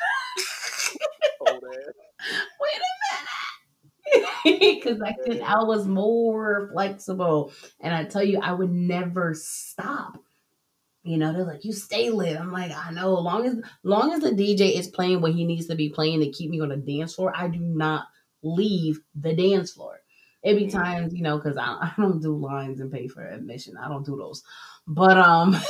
[LAUGHS] [LAUGHS] Wait a minute. [LAUGHS] Because I then I was more flexible. And I tell you, I would never stop. You know, they're like, you stay lit. I'm like, I know. Long as long as the DJ is playing what he needs to be playing to keep me on the dance floor, I do not leave the dance floor. It be times, you know, because I, [LAUGHS] I don't do lines and pay for admission. I don't do those. But um [LAUGHS]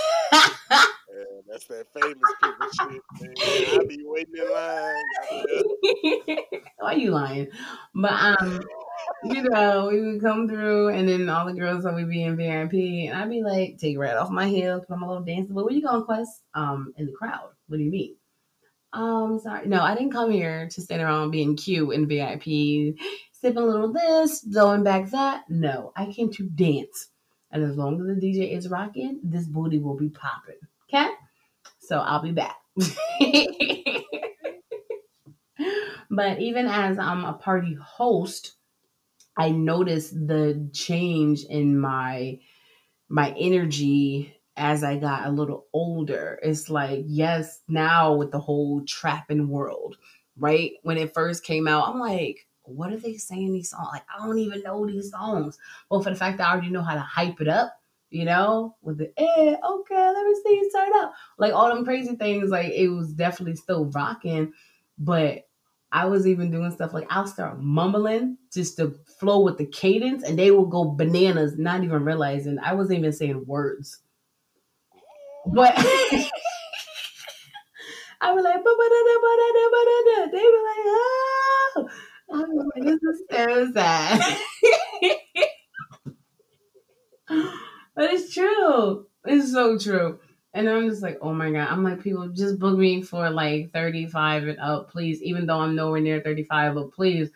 Yeah, that's that famous people shit, man. I be waiting in line. [LAUGHS] Why you lying? But um, you know, we would come through, and then all the girls would be in VIP, and I'd be like, take right off my heels, put on my little dancing. But where you going, Quest? Um, in the crowd. What do you mean? Um, sorry, no, I didn't come here to stand around being cute in VIP, sipping a little this, throwing back that. No, I came to dance, and as long as the DJ is rocking, this booty will be popping. Okay, so I'll be back. [LAUGHS] but even as I'm a party host, I noticed the change in my my energy as I got a little older. It's like, yes, now with the whole trapping world, right? When it first came out, I'm like, what are they saying these songs? Like, I don't even know these songs. Well, for the fact that I already know how to hype it up, you know, with the eh, okay, let me see you turn up. Like all them crazy things, like it was definitely still rocking, but I was even doing stuff like I'll start mumbling just to flow with the cadence, and they will go bananas, not even realizing I wasn't even saying words. But [LAUGHS] I was like, they were like, oh. I was like, this is so sad. [LAUGHS] but it's true. It's so true. And I'm just like, oh my God. I'm like, people just book me for like 35 and up, please. Even though I'm nowhere near 35, but please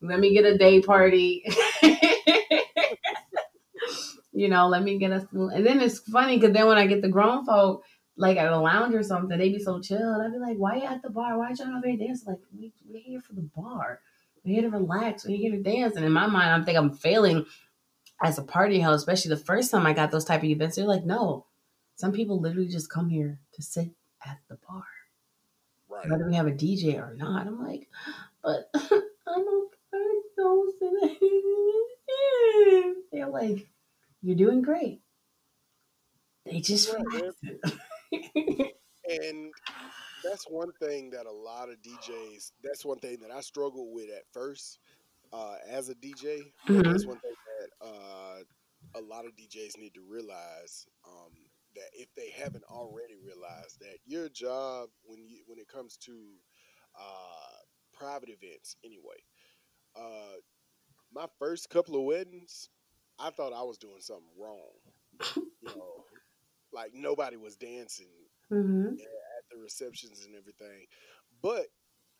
let me get a day party. [LAUGHS] you know, let me get a And then it's funny because then when I get the grown folk, like at a lounge or something, they be so chill. And I'd be like, why you at the bar? Why y'all over here dancing? Like, we, we're here for the bar. We're here to relax. We're here to dance. And in my mind, I'm think I'm failing as a party host, especially the first time I got those type of events. They're like, no, some people literally just come here to sit at the bar. Right. Whether we have a DJ or not. I'm like, but [LAUGHS] I'm a party. [LAUGHS] They're like, you're doing great. They just yeah, [LAUGHS] and that's one thing that a lot of DJs. That's one thing that I struggled with at first uh, as a DJ. Mm-hmm. That's one thing that uh, a lot of DJs need to realize. Um, that if they haven't already realized that your job when you when it comes to uh, private events anyway uh, my first couple of weddings i thought i was doing something wrong you know [LAUGHS] like nobody was dancing mm-hmm. The receptions and everything but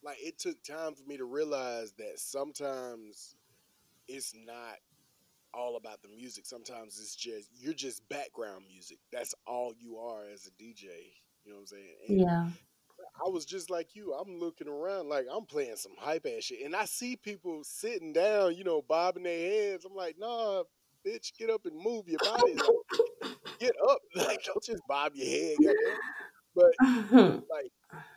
like it took time for me to realize that sometimes it's not all about the music. Sometimes it's just you're just background music. That's all you are as a DJ. You know what I'm saying? And yeah. I was just like you. I'm looking around like I'm playing some hype ass shit, and I see people sitting down, you know, bobbing their heads. I'm like, nah, bitch, get up and move your body. [LAUGHS] get up, [LAUGHS] like don't just bob your head. But [LAUGHS] like,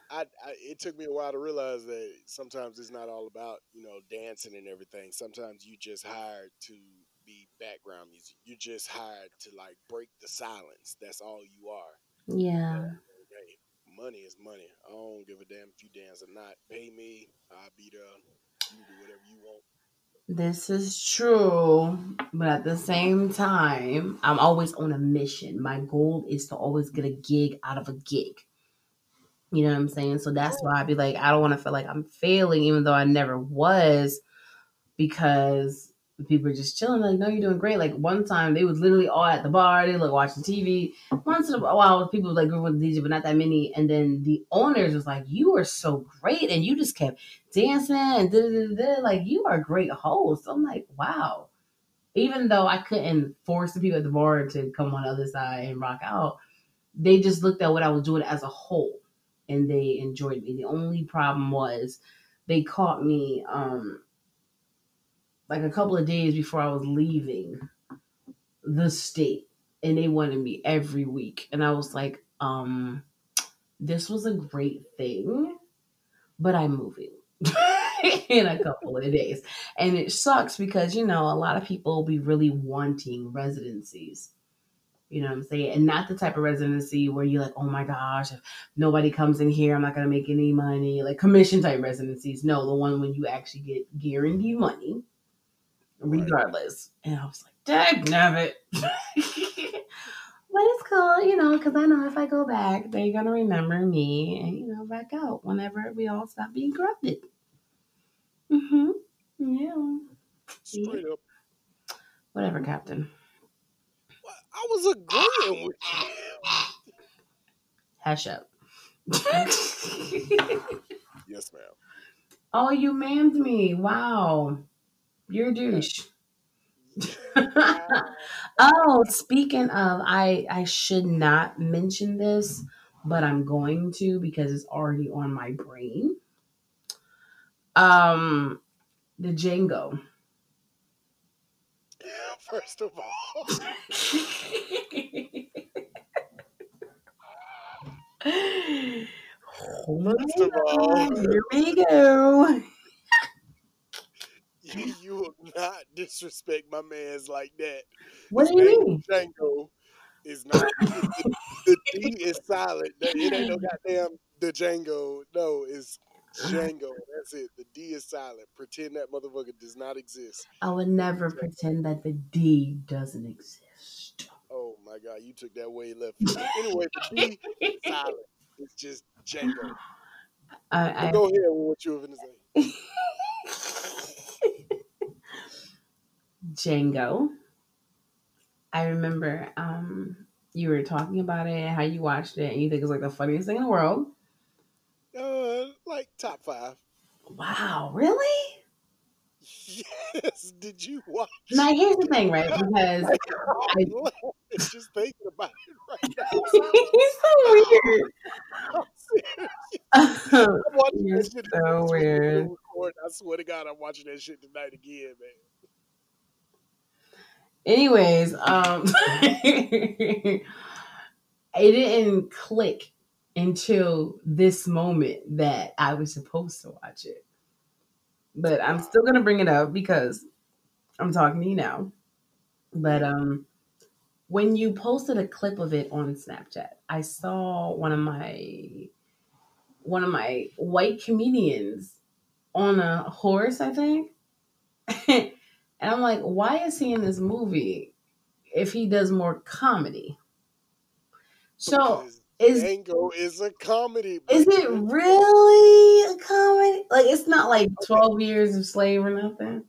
I, I, it took me a while to realize that sometimes it's not all about you know dancing and everything. Sometimes you just hired to be background music. You're just hired to like break the silence. That's all you are. Yeah. hey, money is money. I don't give a damn if you dance or not. Pay me. I'll be there. You do whatever you want. This is true, but at the same time, I'm always on a mission. My goal is to always get a gig out of a gig. You know what I'm saying? So that's why I'd be like, I don't want to feel like I'm failing, even though I never was, because people are just chilling, like, no, you're doing great. Like one time they was literally all at the bar, they like watching TV. Once in a while, people like group with the DJ, but not that many. And then the owners was like, You are so great, and you just kept dancing and da da da. Like you are a great host. I'm like, wow. Even though I couldn't force the people at the bar to come on the other side and rock out, they just looked at what I was doing as a whole and they enjoyed me. The only problem was they caught me um like a couple of days before I was leaving the state and they wanted me every week and I was like um this was a great thing but I'm moving [LAUGHS] in a couple of days and it sucks because you know a lot of people will be really wanting residencies you know what I'm saying? And not the type of residency where you're like, oh my gosh, if nobody comes in here, I'm not gonna make any money. Like commission type residencies. No, the one when you actually get guaranteed money regardless. And I was like, dang nabbit. [LAUGHS] but it's cool, you know, because I know if I go back, they're gonna remember me and you know, back out whenever we all stop being corrupted. Mm-hmm. Yeah. Straight up. Whatever, Captain. I was agreeing with you. Hush up. yes, ma'am. [LAUGHS] Oh, you mammed me. Wow. You're a douche. [LAUGHS] oh, speaking of, I I should not mention this, but I'm going to because it's already on my brain. Um, the Django. First of all. [LAUGHS] First of all, here we go. [LAUGHS] you will not disrespect my man's like that. What His do you mean? Django. is not. [LAUGHS] the D is silent. It ain't no goddamn the Django. No, it's Django. That's it. The D is silent. Pretend that motherfucker does not exist. I would never pretend that the D doesn't exist. Oh my god, you took that way left. Anyway, the D is silent. It's just Django. [SIGHS] I, I Go ahead with what you were gonna say. [LAUGHS] Django. I remember um, you were talking about it, how you watched it, and you think it's like the funniest thing in the world. Uh, like top five. Wow, really? Yes. [LAUGHS] Did you watch? Now here's the thing, right? [LAUGHS] Because I, It's just thinking about it right now. [LAUGHS] he's so weird. I'm watching You're shit so weird. I swear to God, I'm watching that shit tonight again, man. Anyways, um, [LAUGHS] it didn't click until this moment that I was supposed to watch it. But I'm still gonna bring it up because I'm talking to you now. But um, when you posted a clip of it on Snapchat, I saw one of my one of my white comedians on a horse, I think. [LAUGHS] and I'm like, why is he in this movie if he does more comedy? So is Django is a comedy. is it really a comedy? Like it's not like Twelve Years of Slave or nothing.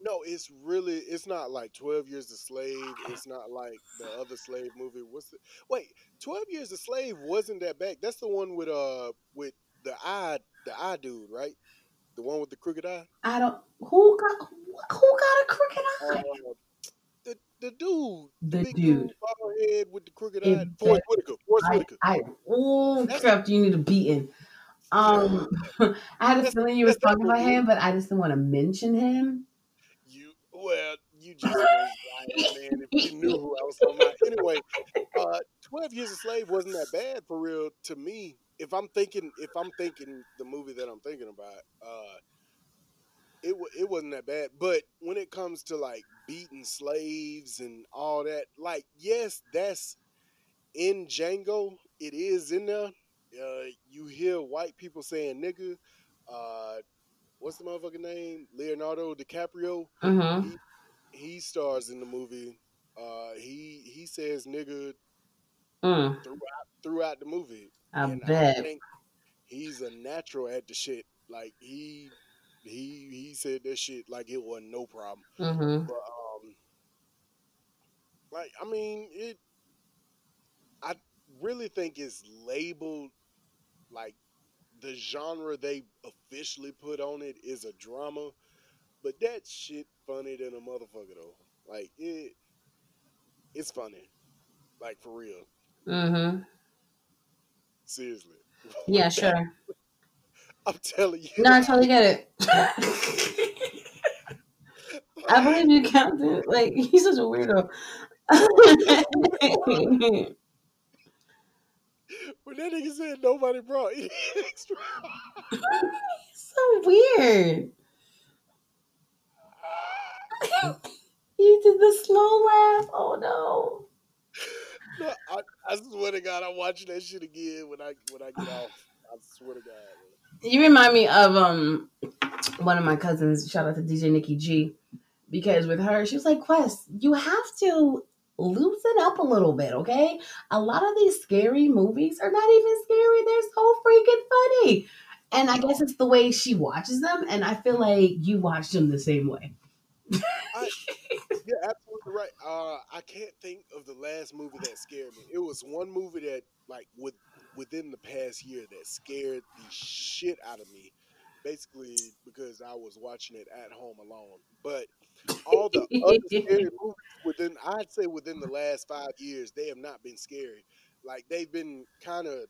No, it's really it's not like Twelve Years a Slave. It's not like the other slave movie. What's the wait? Twelve Years a Slave wasn't that bad. That's the one with uh with the eye the eye dude, right? The one with the crooked eye. I don't. Who got who got a crooked eye? Uh, the the dude, The big dude. bald head with the crooked If eye. Forest that- Whitaker. Forest I, Whitaker. I oh crap! You need a beating. Um, [LAUGHS] I had a feeling you was talking about him, but I just didn't want to mention him. You well, you just man. If you knew who I was talking about. Anyway, uh, Twelve Years a Slave wasn't that bad for real to me. If I'm thinking, if I'm thinking the movie that I'm thinking about, uh, it wa- it wasn't that bad. But when it comes to like beating slaves and all that, like yes, that's in Django. It is in there. Uh, you hear white people saying nigga. Uh, what's the motherfucking name? Leonardo DiCaprio. Mhm. He, he stars in the movie. Uh, he he says nigga Mm, throughout throughout the movie. I and bet. I think he's a natural at the shit. Like he he he said that shit like it wasn't no problem. Mhm. But um, like I mean it. I really think it's labeled like the genre they officially put on it is a drama, but that shit funny than a motherfucker though. Like it, it's funny, like for real. Mhm. Seriously. Yeah, [LAUGHS] sure. I'm telling you. No, I totally get it. I believe you, Captain. Like he's such a weirdo. When that nigga said nobody brought any [LAUGHS] extra, so weird. [LAUGHS] you did the slow laugh. Oh no. No, I, I swear to God, I'm watching that shit again when I when I get off. I swear to God. You remind me of um one of my cousins. Shout out to DJ Nikki G, because with her, she was like, "Quest, you have to loosen up a little bit, okay? A lot of these scary movies are not even scary; they're so freaking funny." And I guess it's the way she watches them, and I feel like you watch them the same way. I, you're absolutely right. Uh, I can't think of the last movie that scared me. It was one movie that, like, with within the past year, that scared the shit out of me. Basically, because I was watching it at home alone. But all the other scary [LAUGHS] movies within, I'd say, within the last five years, they have not been scary. Like they've been kind of,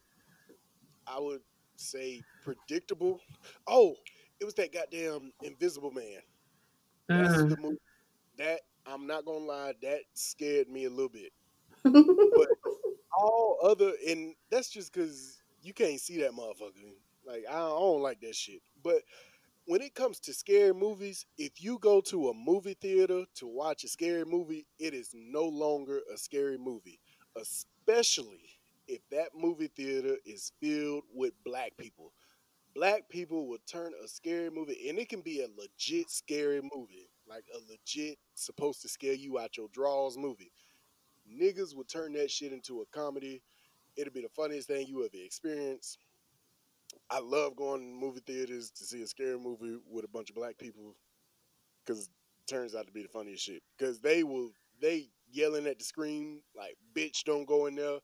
I would say, predictable. Oh, it was that goddamn Invisible Man. That's Mhm. the movie that I'm not gonna lie, that scared me a little bit. but [LAUGHS] all other and that's just because you can't see that motherfucker. Like I don't, I don't like that shit. But when it comes to scary movies, if you go to a movie theater to watch a scary movie, it is no longer a scary movie especially if that movie theater is filled with black people. Black people will turn a scary movie, and it can be a legit scary movie, like a legit supposed to scare you out your drawers movie. Niggas will turn that shit into a comedy. It'll be the funniest thing you ever experienced. I love going to movie theaters to see a scary movie with a bunch of black people because it turns out to be the funniest shit. Because they will, they yelling at the screen like, bitch, don't go in there.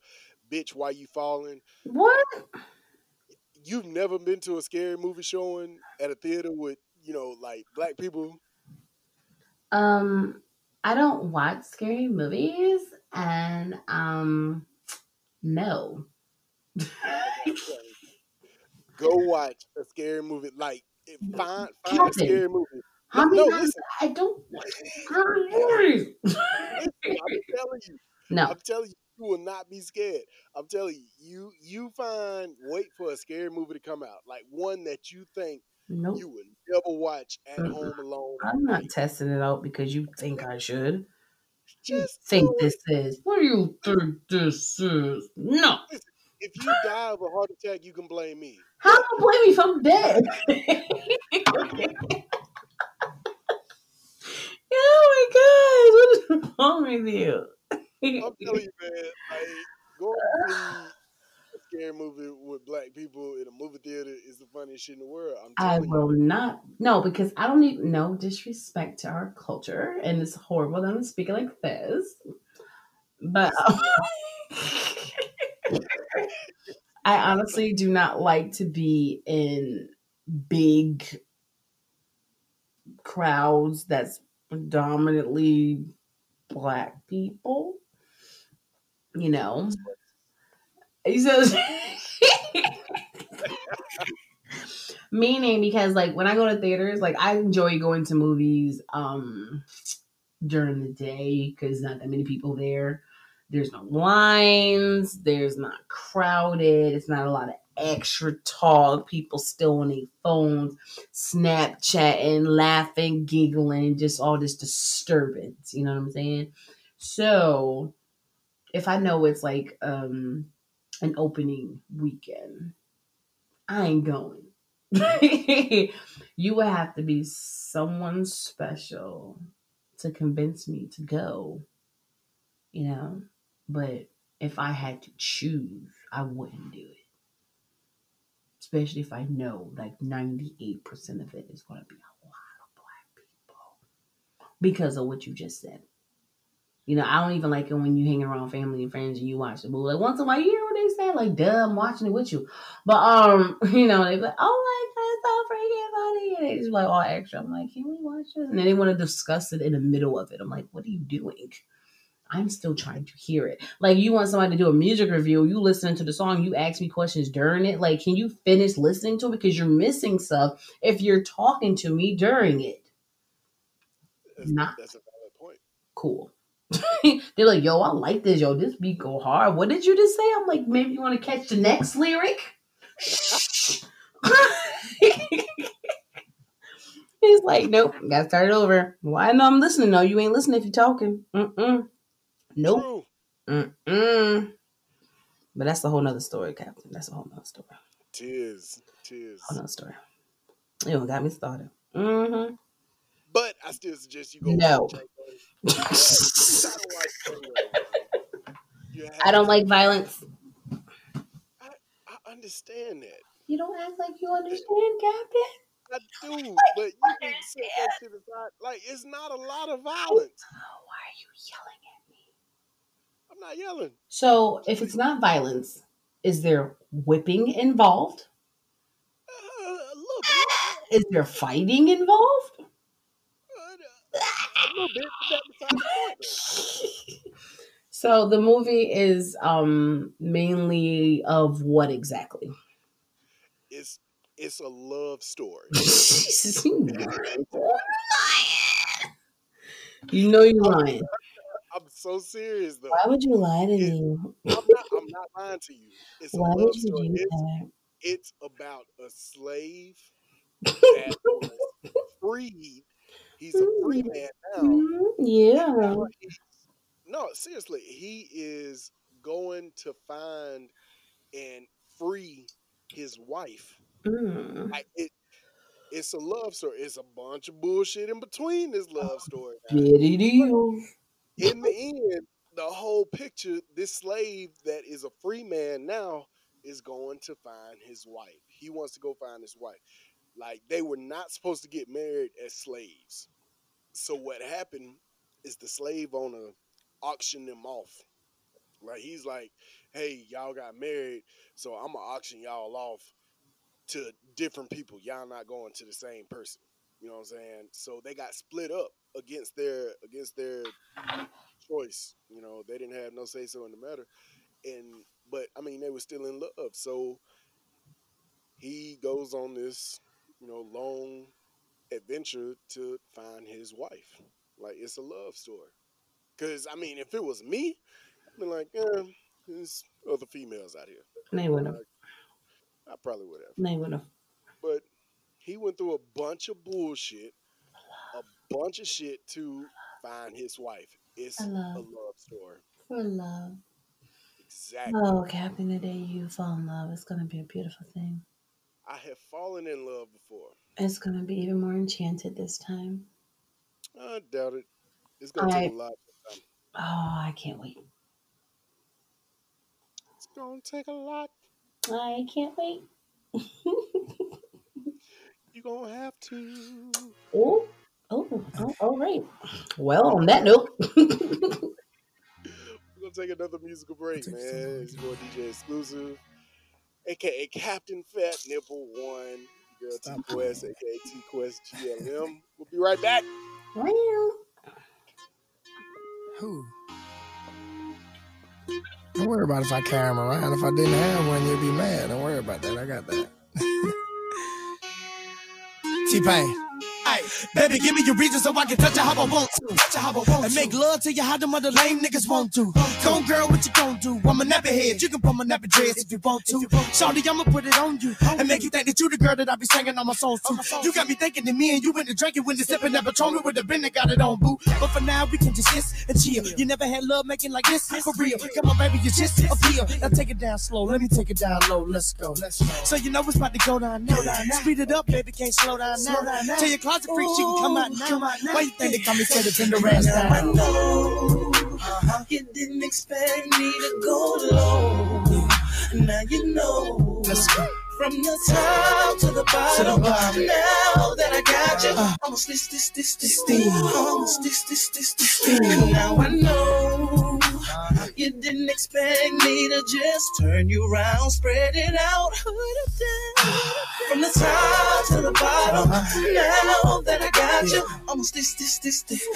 Bitch, why you falling? What? You've never been to a scary movie showing at a theater with, you know, like black people? Um, I don't watch scary movies, and um, no. [LAUGHS] Go watch a scary movie. Like, eh, find, find a scary movie. How No, many times. I don't scary [LAUGHS] movies? Listen, I'm telling you. [LAUGHS] No. I'm telling you, you will not be scared. I'm telling you, you you find wait for a scary movie to come out, like one that you think Nope. you would never watch at Mm-mm. home alone. I'm not testing it out because you think I should. You Just think this is? What do you think this is? No. If you die of a heart attack, you can blame me. How am I blame me if I'm dead? [LAUGHS] oh my god, what is wrong with you? I'm telling you, man, like going to see a scary movie with black people in a movie theater is the funniest shit in the world. I'm I telling you. will not. No, because I don't need no disrespect to our culture, and it's horrible that I'm speaking like this. But um, [LAUGHS] I honestly do not like to be in big crowds that's predominantly black people. You know, he says. Meaning because like when I go to theaters, like I enjoy going to movies um during the day because not that many people there. There's no lines, there's not crowded, it's not a lot of extra talk, people still on their phones, Snapchatting, laughing, giggling, just all this disturbance, you know what I'm saying? So if I know it's like um an opening weekend, I ain't going. [LAUGHS] you would have to be someone special to convince me to go, you know? But if I had to choose, I wouldn't do it. Especially if I know like 98% of it is going to be a lot of black people because of what you just said. You know, I don't even like it when you hang around family and friends and you watch the movie. Like once in a while, you they say, like, duh, I'm watching it with you. But um, [LAUGHS] you know, they like, oh my god, it's so freaking funny. And they just like all extra. I'm like, can we watch this? And then they want to discuss it in the middle of it. I'm like, what are you doing? I'm still trying to hear it. Like you want somebody to do a music review, you listening to the song, you ask me questions during it. Like, can you finish listening to it? Because you're missing stuff if you're talking to me during it. That's, Not that's a valid point. cool. [LAUGHS] They're like, yo, I like this, yo. This beat go hard. What did you just say? I'm like, maybe you want to catch the next lyric? [LAUGHS] He's like, nope, gotta start it over. Why no, I'm listening. No, you ain't listening if you're talking. Mm-mm. Nope. Mm-mm. But that's a whole nother story, Captain. That's a whole nother story. Tears, tears. Whole nother story. You don't got me started. Mm-hmm. But I still suggest you go No. Watch Django. Yeah, you gotta watch Django. You have I don't like violence. I understand that. You don't act like you understand, Captain. I do, but you can set that shit aside. Like, it's not a lot of violence. Why are you yelling at me? I'm not yelling. So, if it's not violence, is there whipping involved? Uh, look, Is there fighting involved? a little bit, but that's beside the point. though. [LAUGHS] So the movie is um mainly of what exactly? It's it's a love story. [LAUGHS] you know you're lying. [LAUGHS] I'm so serious though. Why would you lie to It- me? I'm not. I'm not lying to you. It's a Why love would you story. do It's, that? it's about a slave that was freed. He's a free man now. Mhm, Yeah. No, seriously, he is going to find and free his wife. Mm. Like it, it's a love story. It's a bunch of bullshit in between this love story. In the end, the whole picture, this slave that is a free man now is going to find his wife. He wants to go find his wife. Like they were not supposed to get married as slaves. So what happened is the slave owner auctioned them off. Like he's like, "Hey, y'all got married, so I'm gonna auction y'all off to different people. Y'all not going to the same person." You know what I'm saying? So they got split up against their against their choice. You know, they didn't have no say so in the matter. And but I mean, they were still in love. So he goes on this, you know, long adventure to find his wife. Like it's a love story. Cause I mean, if it was me, I'd be like, yeah, there's other females out here. They would have. I probably would have. They would have. But he went through a bunch of bullshit, a bunch of shit to find his wife. It's I a love. love story. For love. Exactly. Oh, Captain, the day you fall in love, it's going to be a beautiful thing. I have fallen in love before. It's going to be even more enchanted this time. I doubt it. It's gonna take a lot. of time. Oh, I can't wait. It's gonna take a lot. I can't wait. [LAUGHS] You're gonna have to. Oh, oh, oh, all right. Well, on that note, [LAUGHS] We're gonna take another musical break, man. It's your DJ exclusive, aka Captain Fat Nipple One, girl T Quest, aka T Quest GLM. We'll be right back. Who? Don't worry about if I carry him around. If I didn't have one, you'd be mad. Don't worry about that. I got that. [LAUGHS] T Pain. Baby, give me your reason so I can touch you how I want to. Touch you how I want and make love to you how the mother lame niggas want to. Go girl, what you gon' do? I'm a nappy head. You can put my nappy dress if you want to. Shawty, I'ma put it on you and make you think that you the girl that I be singing on my songs to. You got me thinking that me and you in the drinking when you sipping that Patron with the bin that got it on, boo. But for now, we can just kiss and chill. You never had love making like this for real. Come on, baby, you just appeal. Now take it down slow. Let me take it down low. Let's go. Let's go. So you know it's about to go down now. Speed it up, baby. Can't slow down now. Tell your closet freaks you can come out now. Why you think they call me say the tender ass Now I know you didn't expect me to go low. Now you know. Let's go. From the top to the bottom. To the bottom. Now that I got you, Uh. almost this, this, this, this, Steam. almost this, this, this, this, steam. Now I know you didn't expect me to just turn you around, spread it out. From the top to the bottom. Now that I got you, almost this, this, this, this,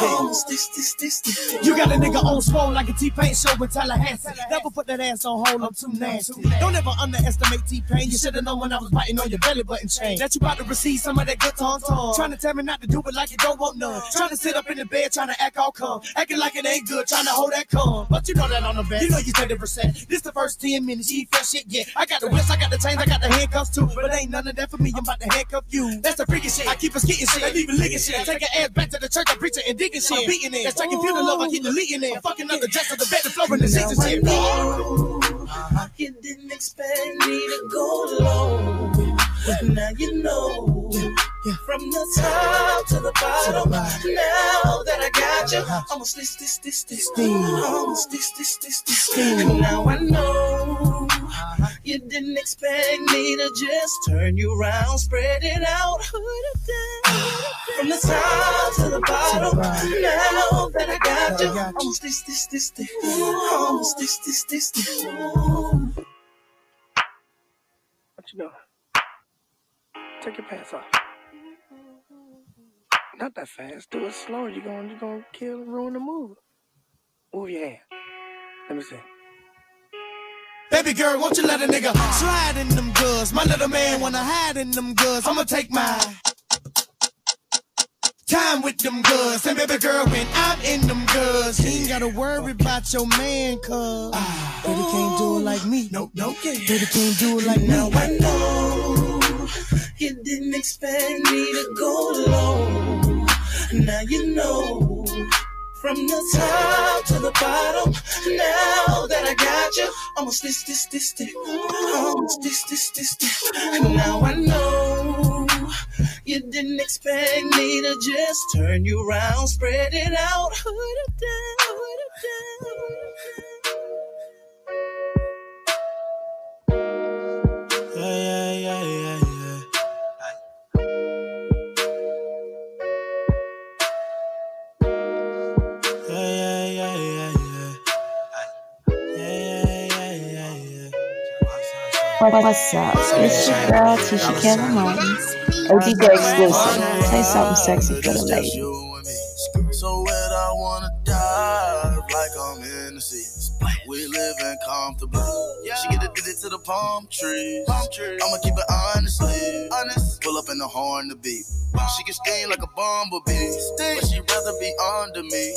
almost this, this, this, this. You got a nigga on swole like a T-Pain show in Tallahassee. Never put that ass on hold, I'm too nasty. Don't ever underestimate T-Pain. You should've known when I was biting on your belly button chain. That you about to receive some of that good tongue tongue. Trying to tell me not to do it like you don't want none. Trying to sit up in the bed, trying to act all calm. Acting like it ain't good, trying to hold that calm. But you know that on the bed. You know you 30%. This the first 10 minutes, She felt shit yet. I got the whips, I got the chains, I got the handcuffs too. But ain't none of that for me, I'm about to handcuff you. That's the freaking shit. I keep a skitting shit, I leave it licking shit. I take her ass back to the church, I preach it and digging shit. I'm beating it. That's taking pure love, I keep deleting it. I'm fucking up the dress of the bed, the floor and the seats and shit. You didn't expect me to go low. Now you know. From the top to the bottom. Now that I got you, almost this, this, this, this, almost this, this, this, this. Now I know. You didn't expect me to just turn you around, spread it out, put it down. From the top to the bottom. Now that I got you, almost this, this, this, this, almost this, this, this, this. What you doing? Take your pants off. Not that fast. Do it slow. You're gonna you're gonna kill and ruin the move. Move your hand. Let me see. Baby girl, won't you let a nigga slide in them goods? My little man wanna hide in them goods. I'ma take my time with them goods. And baby girl, when I'm in them goods, you ain't gotta worry about your man, cuz. Baby ah. can't do it like me. Nope, nope. Baby can't do it like Now me. I know you didn't expect me to go low. Now you know. From the top to the bottom, now that I got you, almost this, this, this, this, almost this, this, this, this. Now I know you didn't expect me to just turn you around, spread it out, put it down, put it down. What's up? It's your girl Tisha Kevin Martins. ODJ exclusive. Say something sexy for the lady. So wet, I wanna dive like I'm in the sea. We living comfortably. She get addicted to the palm trees. I'ma keep it honestly. Honest. Pull up in the horn to beat. She can sting like a bumblebee. But she'd rather be under me.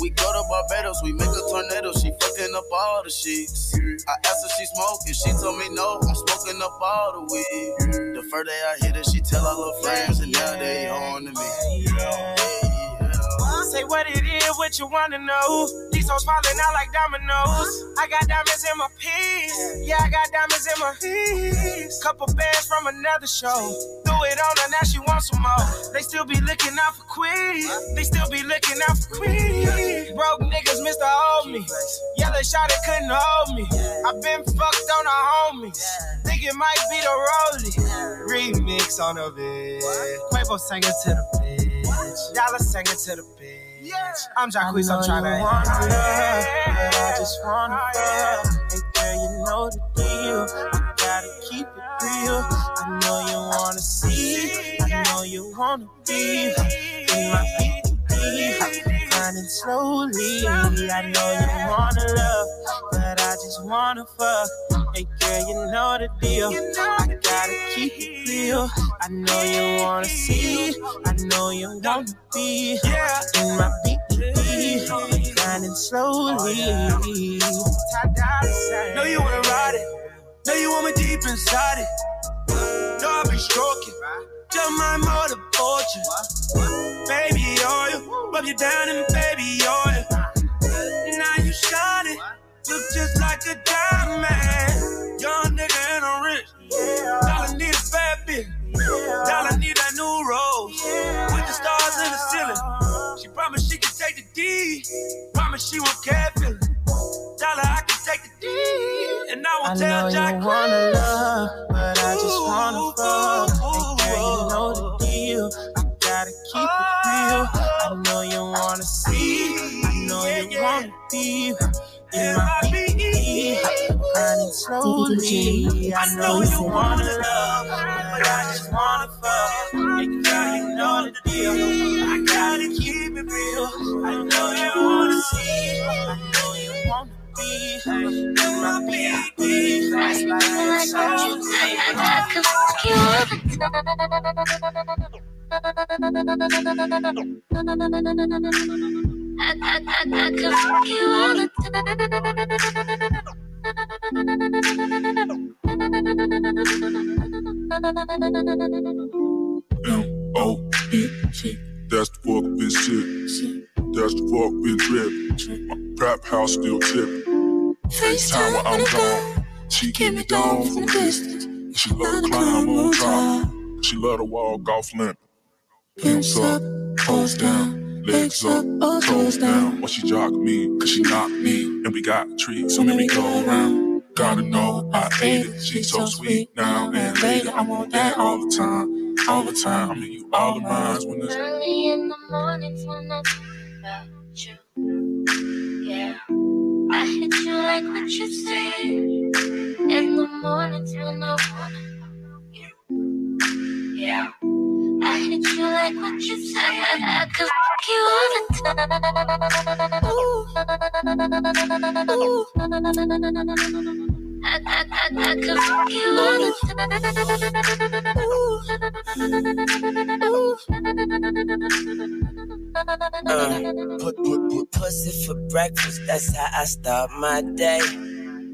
We go to Barbados, we make a tornado. She fucking up all the sheets. I asked her she smoking, she told me no. I'm smoking up all the weed. The first day I hit her, she tell all her friends, and now they on to me. Say what it is, what you wanna know. These hoes falling out like dominoes. I got diamonds in my piece. Yeah, I got diamonds in my piece. Couple bands from another show. Threw it on her, now she wants some more. They still be looking out for Queen. They still be looking out for Queen. Broke niggas, Mr. Hold Me. They shot it, couldn't hold me. i been fucked on the homies. Think it might be the rollie. Remix on the bitch. Quavo sang it to the bitch. Dollar sang it to the bitch. I'm Jacquees, I'm trying to wanna love, but I just wanna oh, fuck. Hey girl, you know the deal. I gotta keep it real. I know you wanna see. I know you wanna be in my BTB. Grinding slowly. I know you wanna love, but I just wanna fuck. Hey girl, you know the deal. I gotta keep it real. I know you wanna see. I know you wanna be in my BTB. Grinding slowly. Know you wanna ride it. Know you want me deep inside it. Know I be stroking. Just my motor fortune. Baby oil. Rub you down in baby oil. Now you shining. Look just like a diamond. Young nigga and I'm rich. Dollar need a bad bitch. Dollar need a new rose. With the stars in the ceiling. She promised she could take the D. Promise she won't care feeling. Dollar I can take the D. And I I won't know tell Jack you wanna love, but I just wanna fuck. Hey girl, you know the deal. I gotta keep it real. I know you wanna see. I know you wanna be in my. Grinding slowly. I know you wanna love, but I just wanna fuck. Girl, you know the deal. I gotta keep it real. I know you wanna see. I know my BE. That's I could fuck you time. I, I, I, I fuck you all the O N T. That's the fuck bitch shit. That's the fuck bitch drip. Trap house still tipping. FaceTime while I'm gone. She keep me down from distance. And she love to climb on top. She love to walk off limp. Pimps up, toes down, legs up, toes down. When she jock me, cause she knock me. And we got trees, so merry go around. Gotta know I ate it. She's so sweet now and later. I want that all the time, all the time. I mean, you all of mine when it's Early in the mornings when I think about you. I hit you like what you say. In the mornings when I wanna. Yeah. I hit you like what you say. I, could fuck you all the time. Ooh. I, I, I, I could fuck you all Uh, put, put, put pussy for breakfast, that's how I start my day.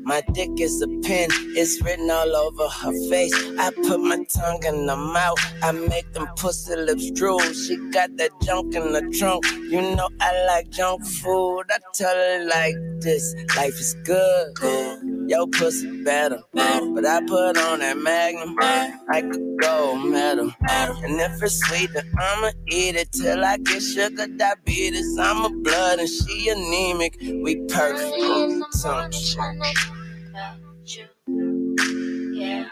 My dick is a pen, it's written all over her face. I put my tongue in her mouth, I make them pussy lips drool. She got that junk in the trunk, you know I like junk food. I tell her like this, life is good. Yo, pussy better, but I put on that magnum. I could go metal, and if it's sweet, then I'ma eat it till I get sugar diabetes. I'm a blood and she anemic. We perfect. Yeah.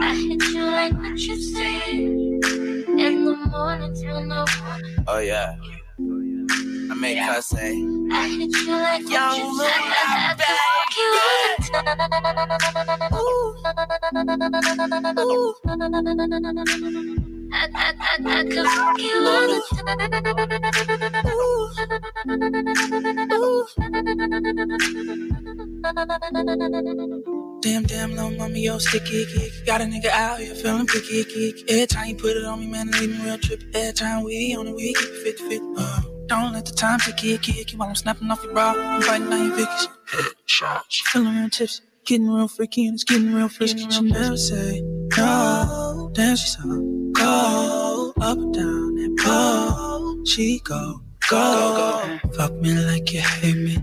I hit you like what you said. In the morning till no morning. Oh yeah. I make her say, I hit you like what Young you man, said. You Damn, damn, little mommy, yo, sticky, kick. Got a nigga out here feeling picky, kick. Every time you put it on me, man, leave me real trippy. Every time we on it, we keep it 50 50. Uh, don't let the time tick, kick, kick. While I'm snapping off your bra, I'm biting on your vickies. Headshots. Feeling real tipsy, getting real freaky, and it's getting real frisky. She never say no. Damn, she's so go up and down and go. She go, go, go. Fuck me like you hate me.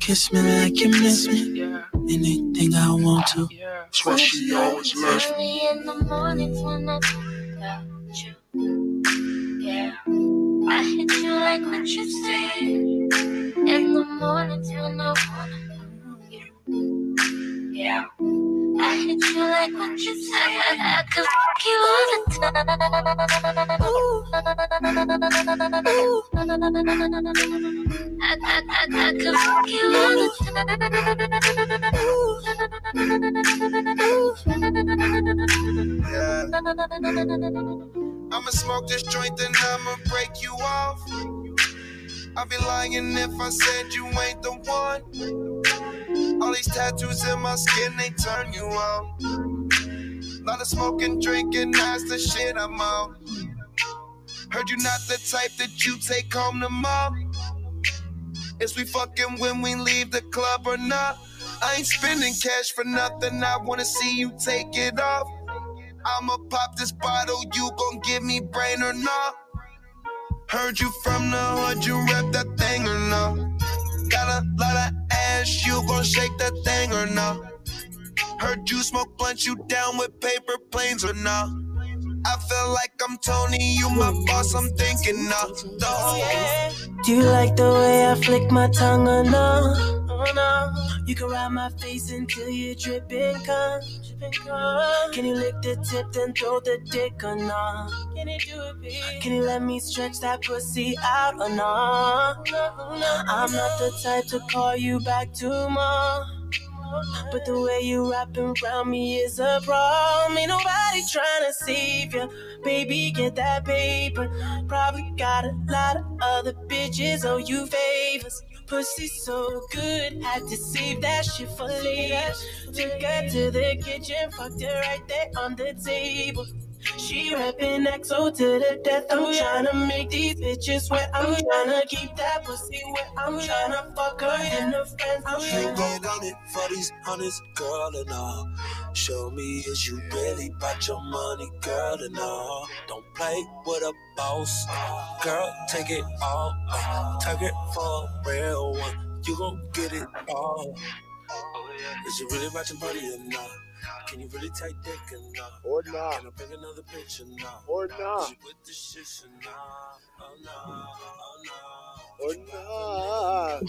Kiss me like you miss me. Anything I want to. That's what she always loves me. Early in the mornings when I think about you. Yeah. I hit you like what you said. In the morning till no morning. Yeah. I hit you like what you said. I, could fuck you all the time. I, I, I, I could fuck you all the time. Yeah. I'ma smoke this joint, and I'ma break you off. I'd be lying if I said you ain't the one. All these tattoos in my skin, they turn you on. Lot of smoking, drinking, that's the shit I'm on. Heard you not the type that you take home to mom. Is we fucking when we leave the club or not? I ain't spending cash for nothing. I wanna see you take it off. I'ma pop this bottle, you gon' give me brain or not? Heard you from the hood, you rep that thing or not? Got a lot of ass, you gon' shake that thing or not? Heard you smoke blunt, you down with paper planes or not? I feel like I'm Tony, you my boss, I'm thinking of the oh, whole Do you like the way I flick my tongue or no? Oh no. You can ride my face until you're dripping cum. Can you lick the tip then throw the dick or no? Can you do it, babe? Can you let me stretch that pussy out or no? I'm not the type to call you back tomorrow. But the way you wrapping around me is a problem. Ain't nobody trying to save you. Baby, get that paper. Probably got a lot of other bitches owe you favors. Pussy so good, had to save that shit for later. Took her to the kitchen, fucked her right there on the table. She rapping XO to the death. I'm oh, tryna make these bitches wet. I'm oh, tryna keep that pussy wet. I'm oh, tryna fuck her in the friends. I'm You tryna get on it for these hundreds, girl, and all. Show me is you really about your money, girl, and all. Don't play with a boss, girl. Take it all, uh, take it for a real one. You gon' get it all. Is you really about your money or not? Can you really take dick or not? Or not? Can I bring another bitch or not? Or not? You with the shit or not? Oh no, oh no. Or not?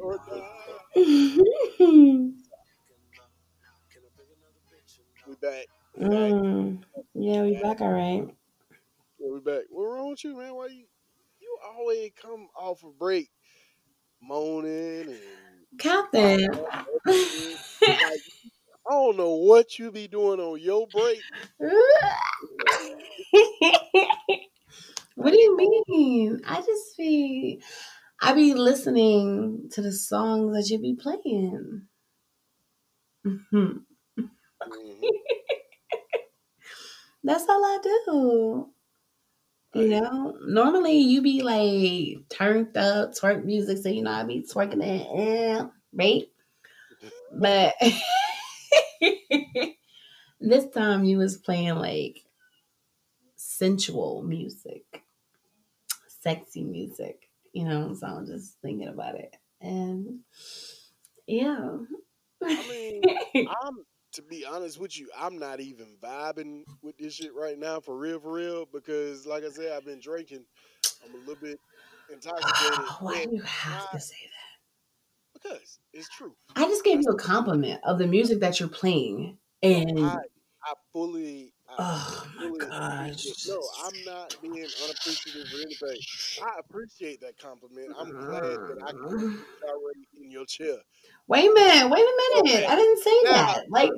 or not? We back. We back. Mm, yeah, we back all right. Yeah, we back. What wrong with you, man? Why you you always come off a break moaning and Captain. [LAUGHS] I don't know what you be doing on your break. what do you mean? I just be, I be listening to the songs that you be playing. Mhm. [LAUGHS] That's all I do. You know, normally you be like turned up, twerk music, so you know I be twerking it, eh, right? But [LAUGHS] this time you was playing like sensual music, sexy music, you know. So I'm just thinking about it, and yeah. I mean, I'm to be honest with you, I'm not even vibing with this shit right now for real, for real. Because like I said, I've been drinking. I'm a little bit intoxicated. [SIGHS] Why do you have to I- say that? Because it's true. I just gave you a compliment of the music that you're playing, and I I fully. I oh my gosh, No, I'm not being unappreciative or anything. I appreciate that compliment. I'm glad that I can you already in your chair. wait a minute, wait a minute, I didn't say Now, that. Like,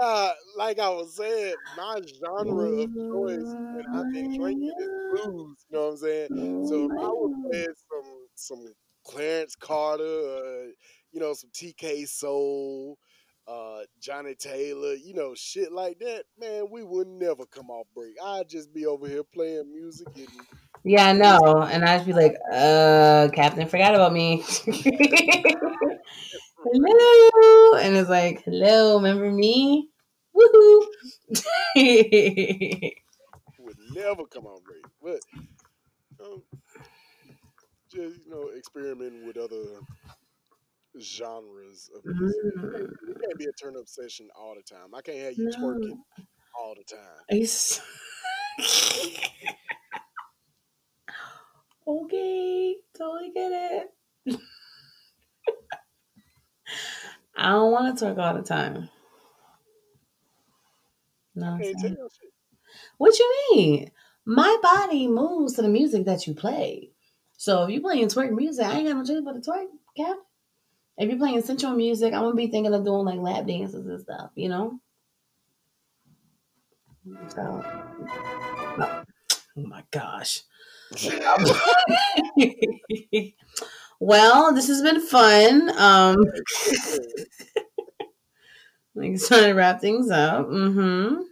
Nah, like I was saying, my genre of choice when I've been drinking is blues. You know what I'm saying? So if I was playing some some Clarence Carter, uh, you know, some TK Soul, uh, Johnnie Taylor, you know, shit like that, man, we would never come off break. I'd just be over here playing music and yeah, I know, and I'd be like, uh, Captain forgot about me. [LAUGHS] hello, and it's like, hello, remember me? Woohoo! [LAUGHS] would never come off break. But um, just you know, experimenting with other genres of music. Mm. It can't be a turn up session all the time. I can't have you No. twerking all the time. [LAUGHS] Okay, totally get it. [LAUGHS] I don't want to twerk all the time. No, I'm Can't saying? tell shit. what you mean? My body moves to the music that you play. So if you playing twerk music, I ain't got no choice but to twerk, cap. If you're playing sensual music, I'm gonna be thinking of doing like lap dances and stuff, you know. So, no. oh my gosh. [LAUGHS] well, this has been fun. Um, [LAUGHS] like trying to wrap things up. Mm-hmm.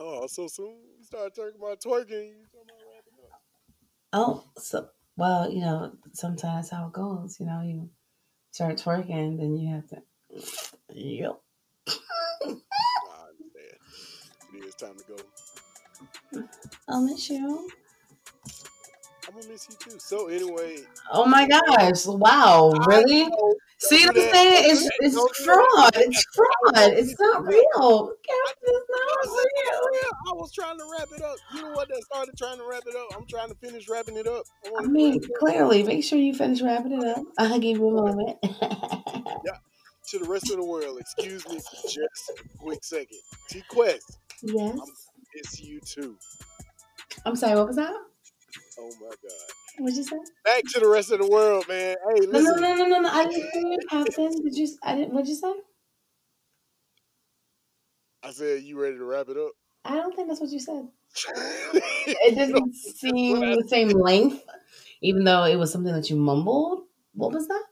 Oh, so soon you start talking about twerking. You talking about. Oh, so well, you know, sometimes how it goes. You know, you start twerking, then you have to. Yep. I understand. It is time to go. I'll miss you. I'm gonna miss you too. So anyway, Oh my um, gosh! Wow, really? See what I'm saying? It's it's fraud. It's fraud. It's not real. It's oh, not oh, real. Oh, I was trying to wrap it up. You know what? That started trying to wrap it up. I'm trying to finish wrapping it up. I I mean, clearly, make sure you finish wrapping it up. I'll give you a moment. [LAUGHS] Yeah. To the rest of the world, excuse me for just a quick second. T Quest, yes. it's you too. I'm sorry. What was that? Oh my God. What'd you say? Back to the rest of the world, man. Hey, No, no, no, no, no, no. I didn't hear you, Captain. Did you? I didn't. What'd you say? I said you ready to wrap it up. I don't think that's what you said. [LAUGHS] It doesn't seem the same length, even though it was something that you mumbled. What was that?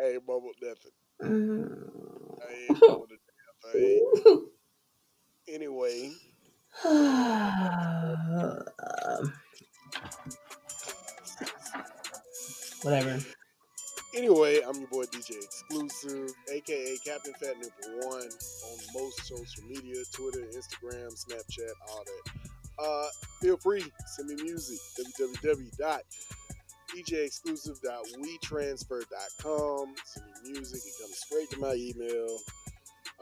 I ain't mumbled nothing. Mm. I ain't mumbled a damn thing. [LAUGHS] Anyway, [SIGHS] Whatever. anyway, I'm your boy DJ Exclusive, aka Captain Fat Number One, on most social media, Twitter, Instagram, Snapchat, all that. Uh, feel free, send me music, www.djexclusive.wetransfer.com. Send me music, it comes straight to my email.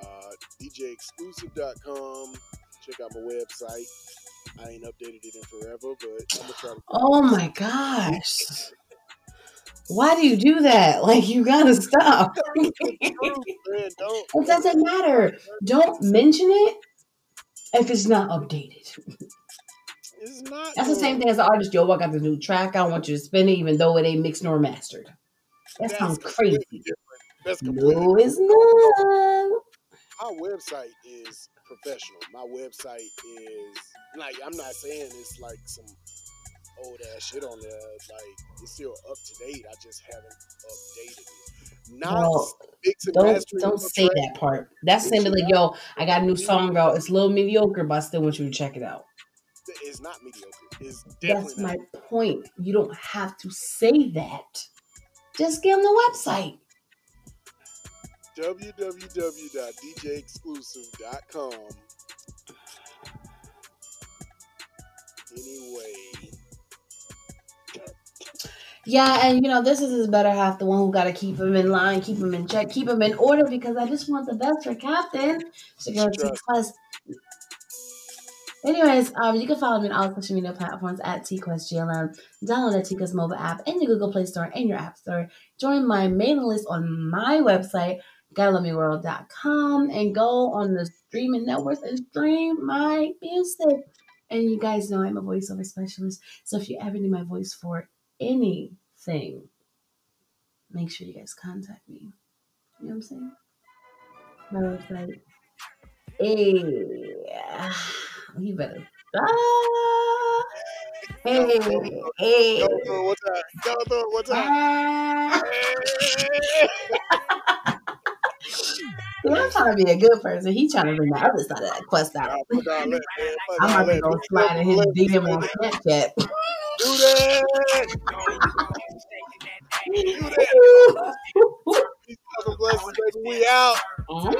Uh, djexclusive.com. Check out my website. I ain't updated it in forever, but I'm gonna try to. Oh my gosh. Why do you do that? Like, you gotta stop. [LAUGHS] It doesn't matter. Don't mention it if it's not updated. It's not. That's the same thing as the artist. Yo, I got the new track. I want you to spin it, even though it ain't mixed nor mastered. That sounds crazy. That's No, it's not. my website is professional. My website is like I'm not saying it's like some old ass shit on there. Like it's still up to date. I just haven't updated it. Not Well, Don't don't say track. that part. That's saying like, yo, I got a new song out. It's a little mediocre, but I still want you to check it out. It's not mediocre. It's definitely That's my point. You don't have to say that. Just get on the website. www.djexclusive.com. Anyway, Yeah, and you know, this is his better half, the one who got to keep him in line, keep him in check, keep him in order because I just want the best for Captain. Security Trust. Quest. Anyways, um, you can follow me on all social media platforms at TQuestGLM. Download the TQuest mobile app in your Google Play Store and your App Store. Join my mailing list on my website, GottaLoveMeWorld.com, and go on the streaming networks and stream my music. And you guys know I'm a voiceover specialist, so if you ever need my voice for anything, make sure you guys contact me. You know what I'm saying? My website. Hey, you better stop. Hey, hey. Go through [LAUGHS] it one time. Go through it one time. See, I'm trying to be a good person. He trying to bring the other side of that quest out. Fuck all that, man. Fuck [LAUGHS] I'm all about to go slide in his DM on Snapchat. Do that. Do [LAUGHS] that. These fucking blessings, baby. We out. Mm.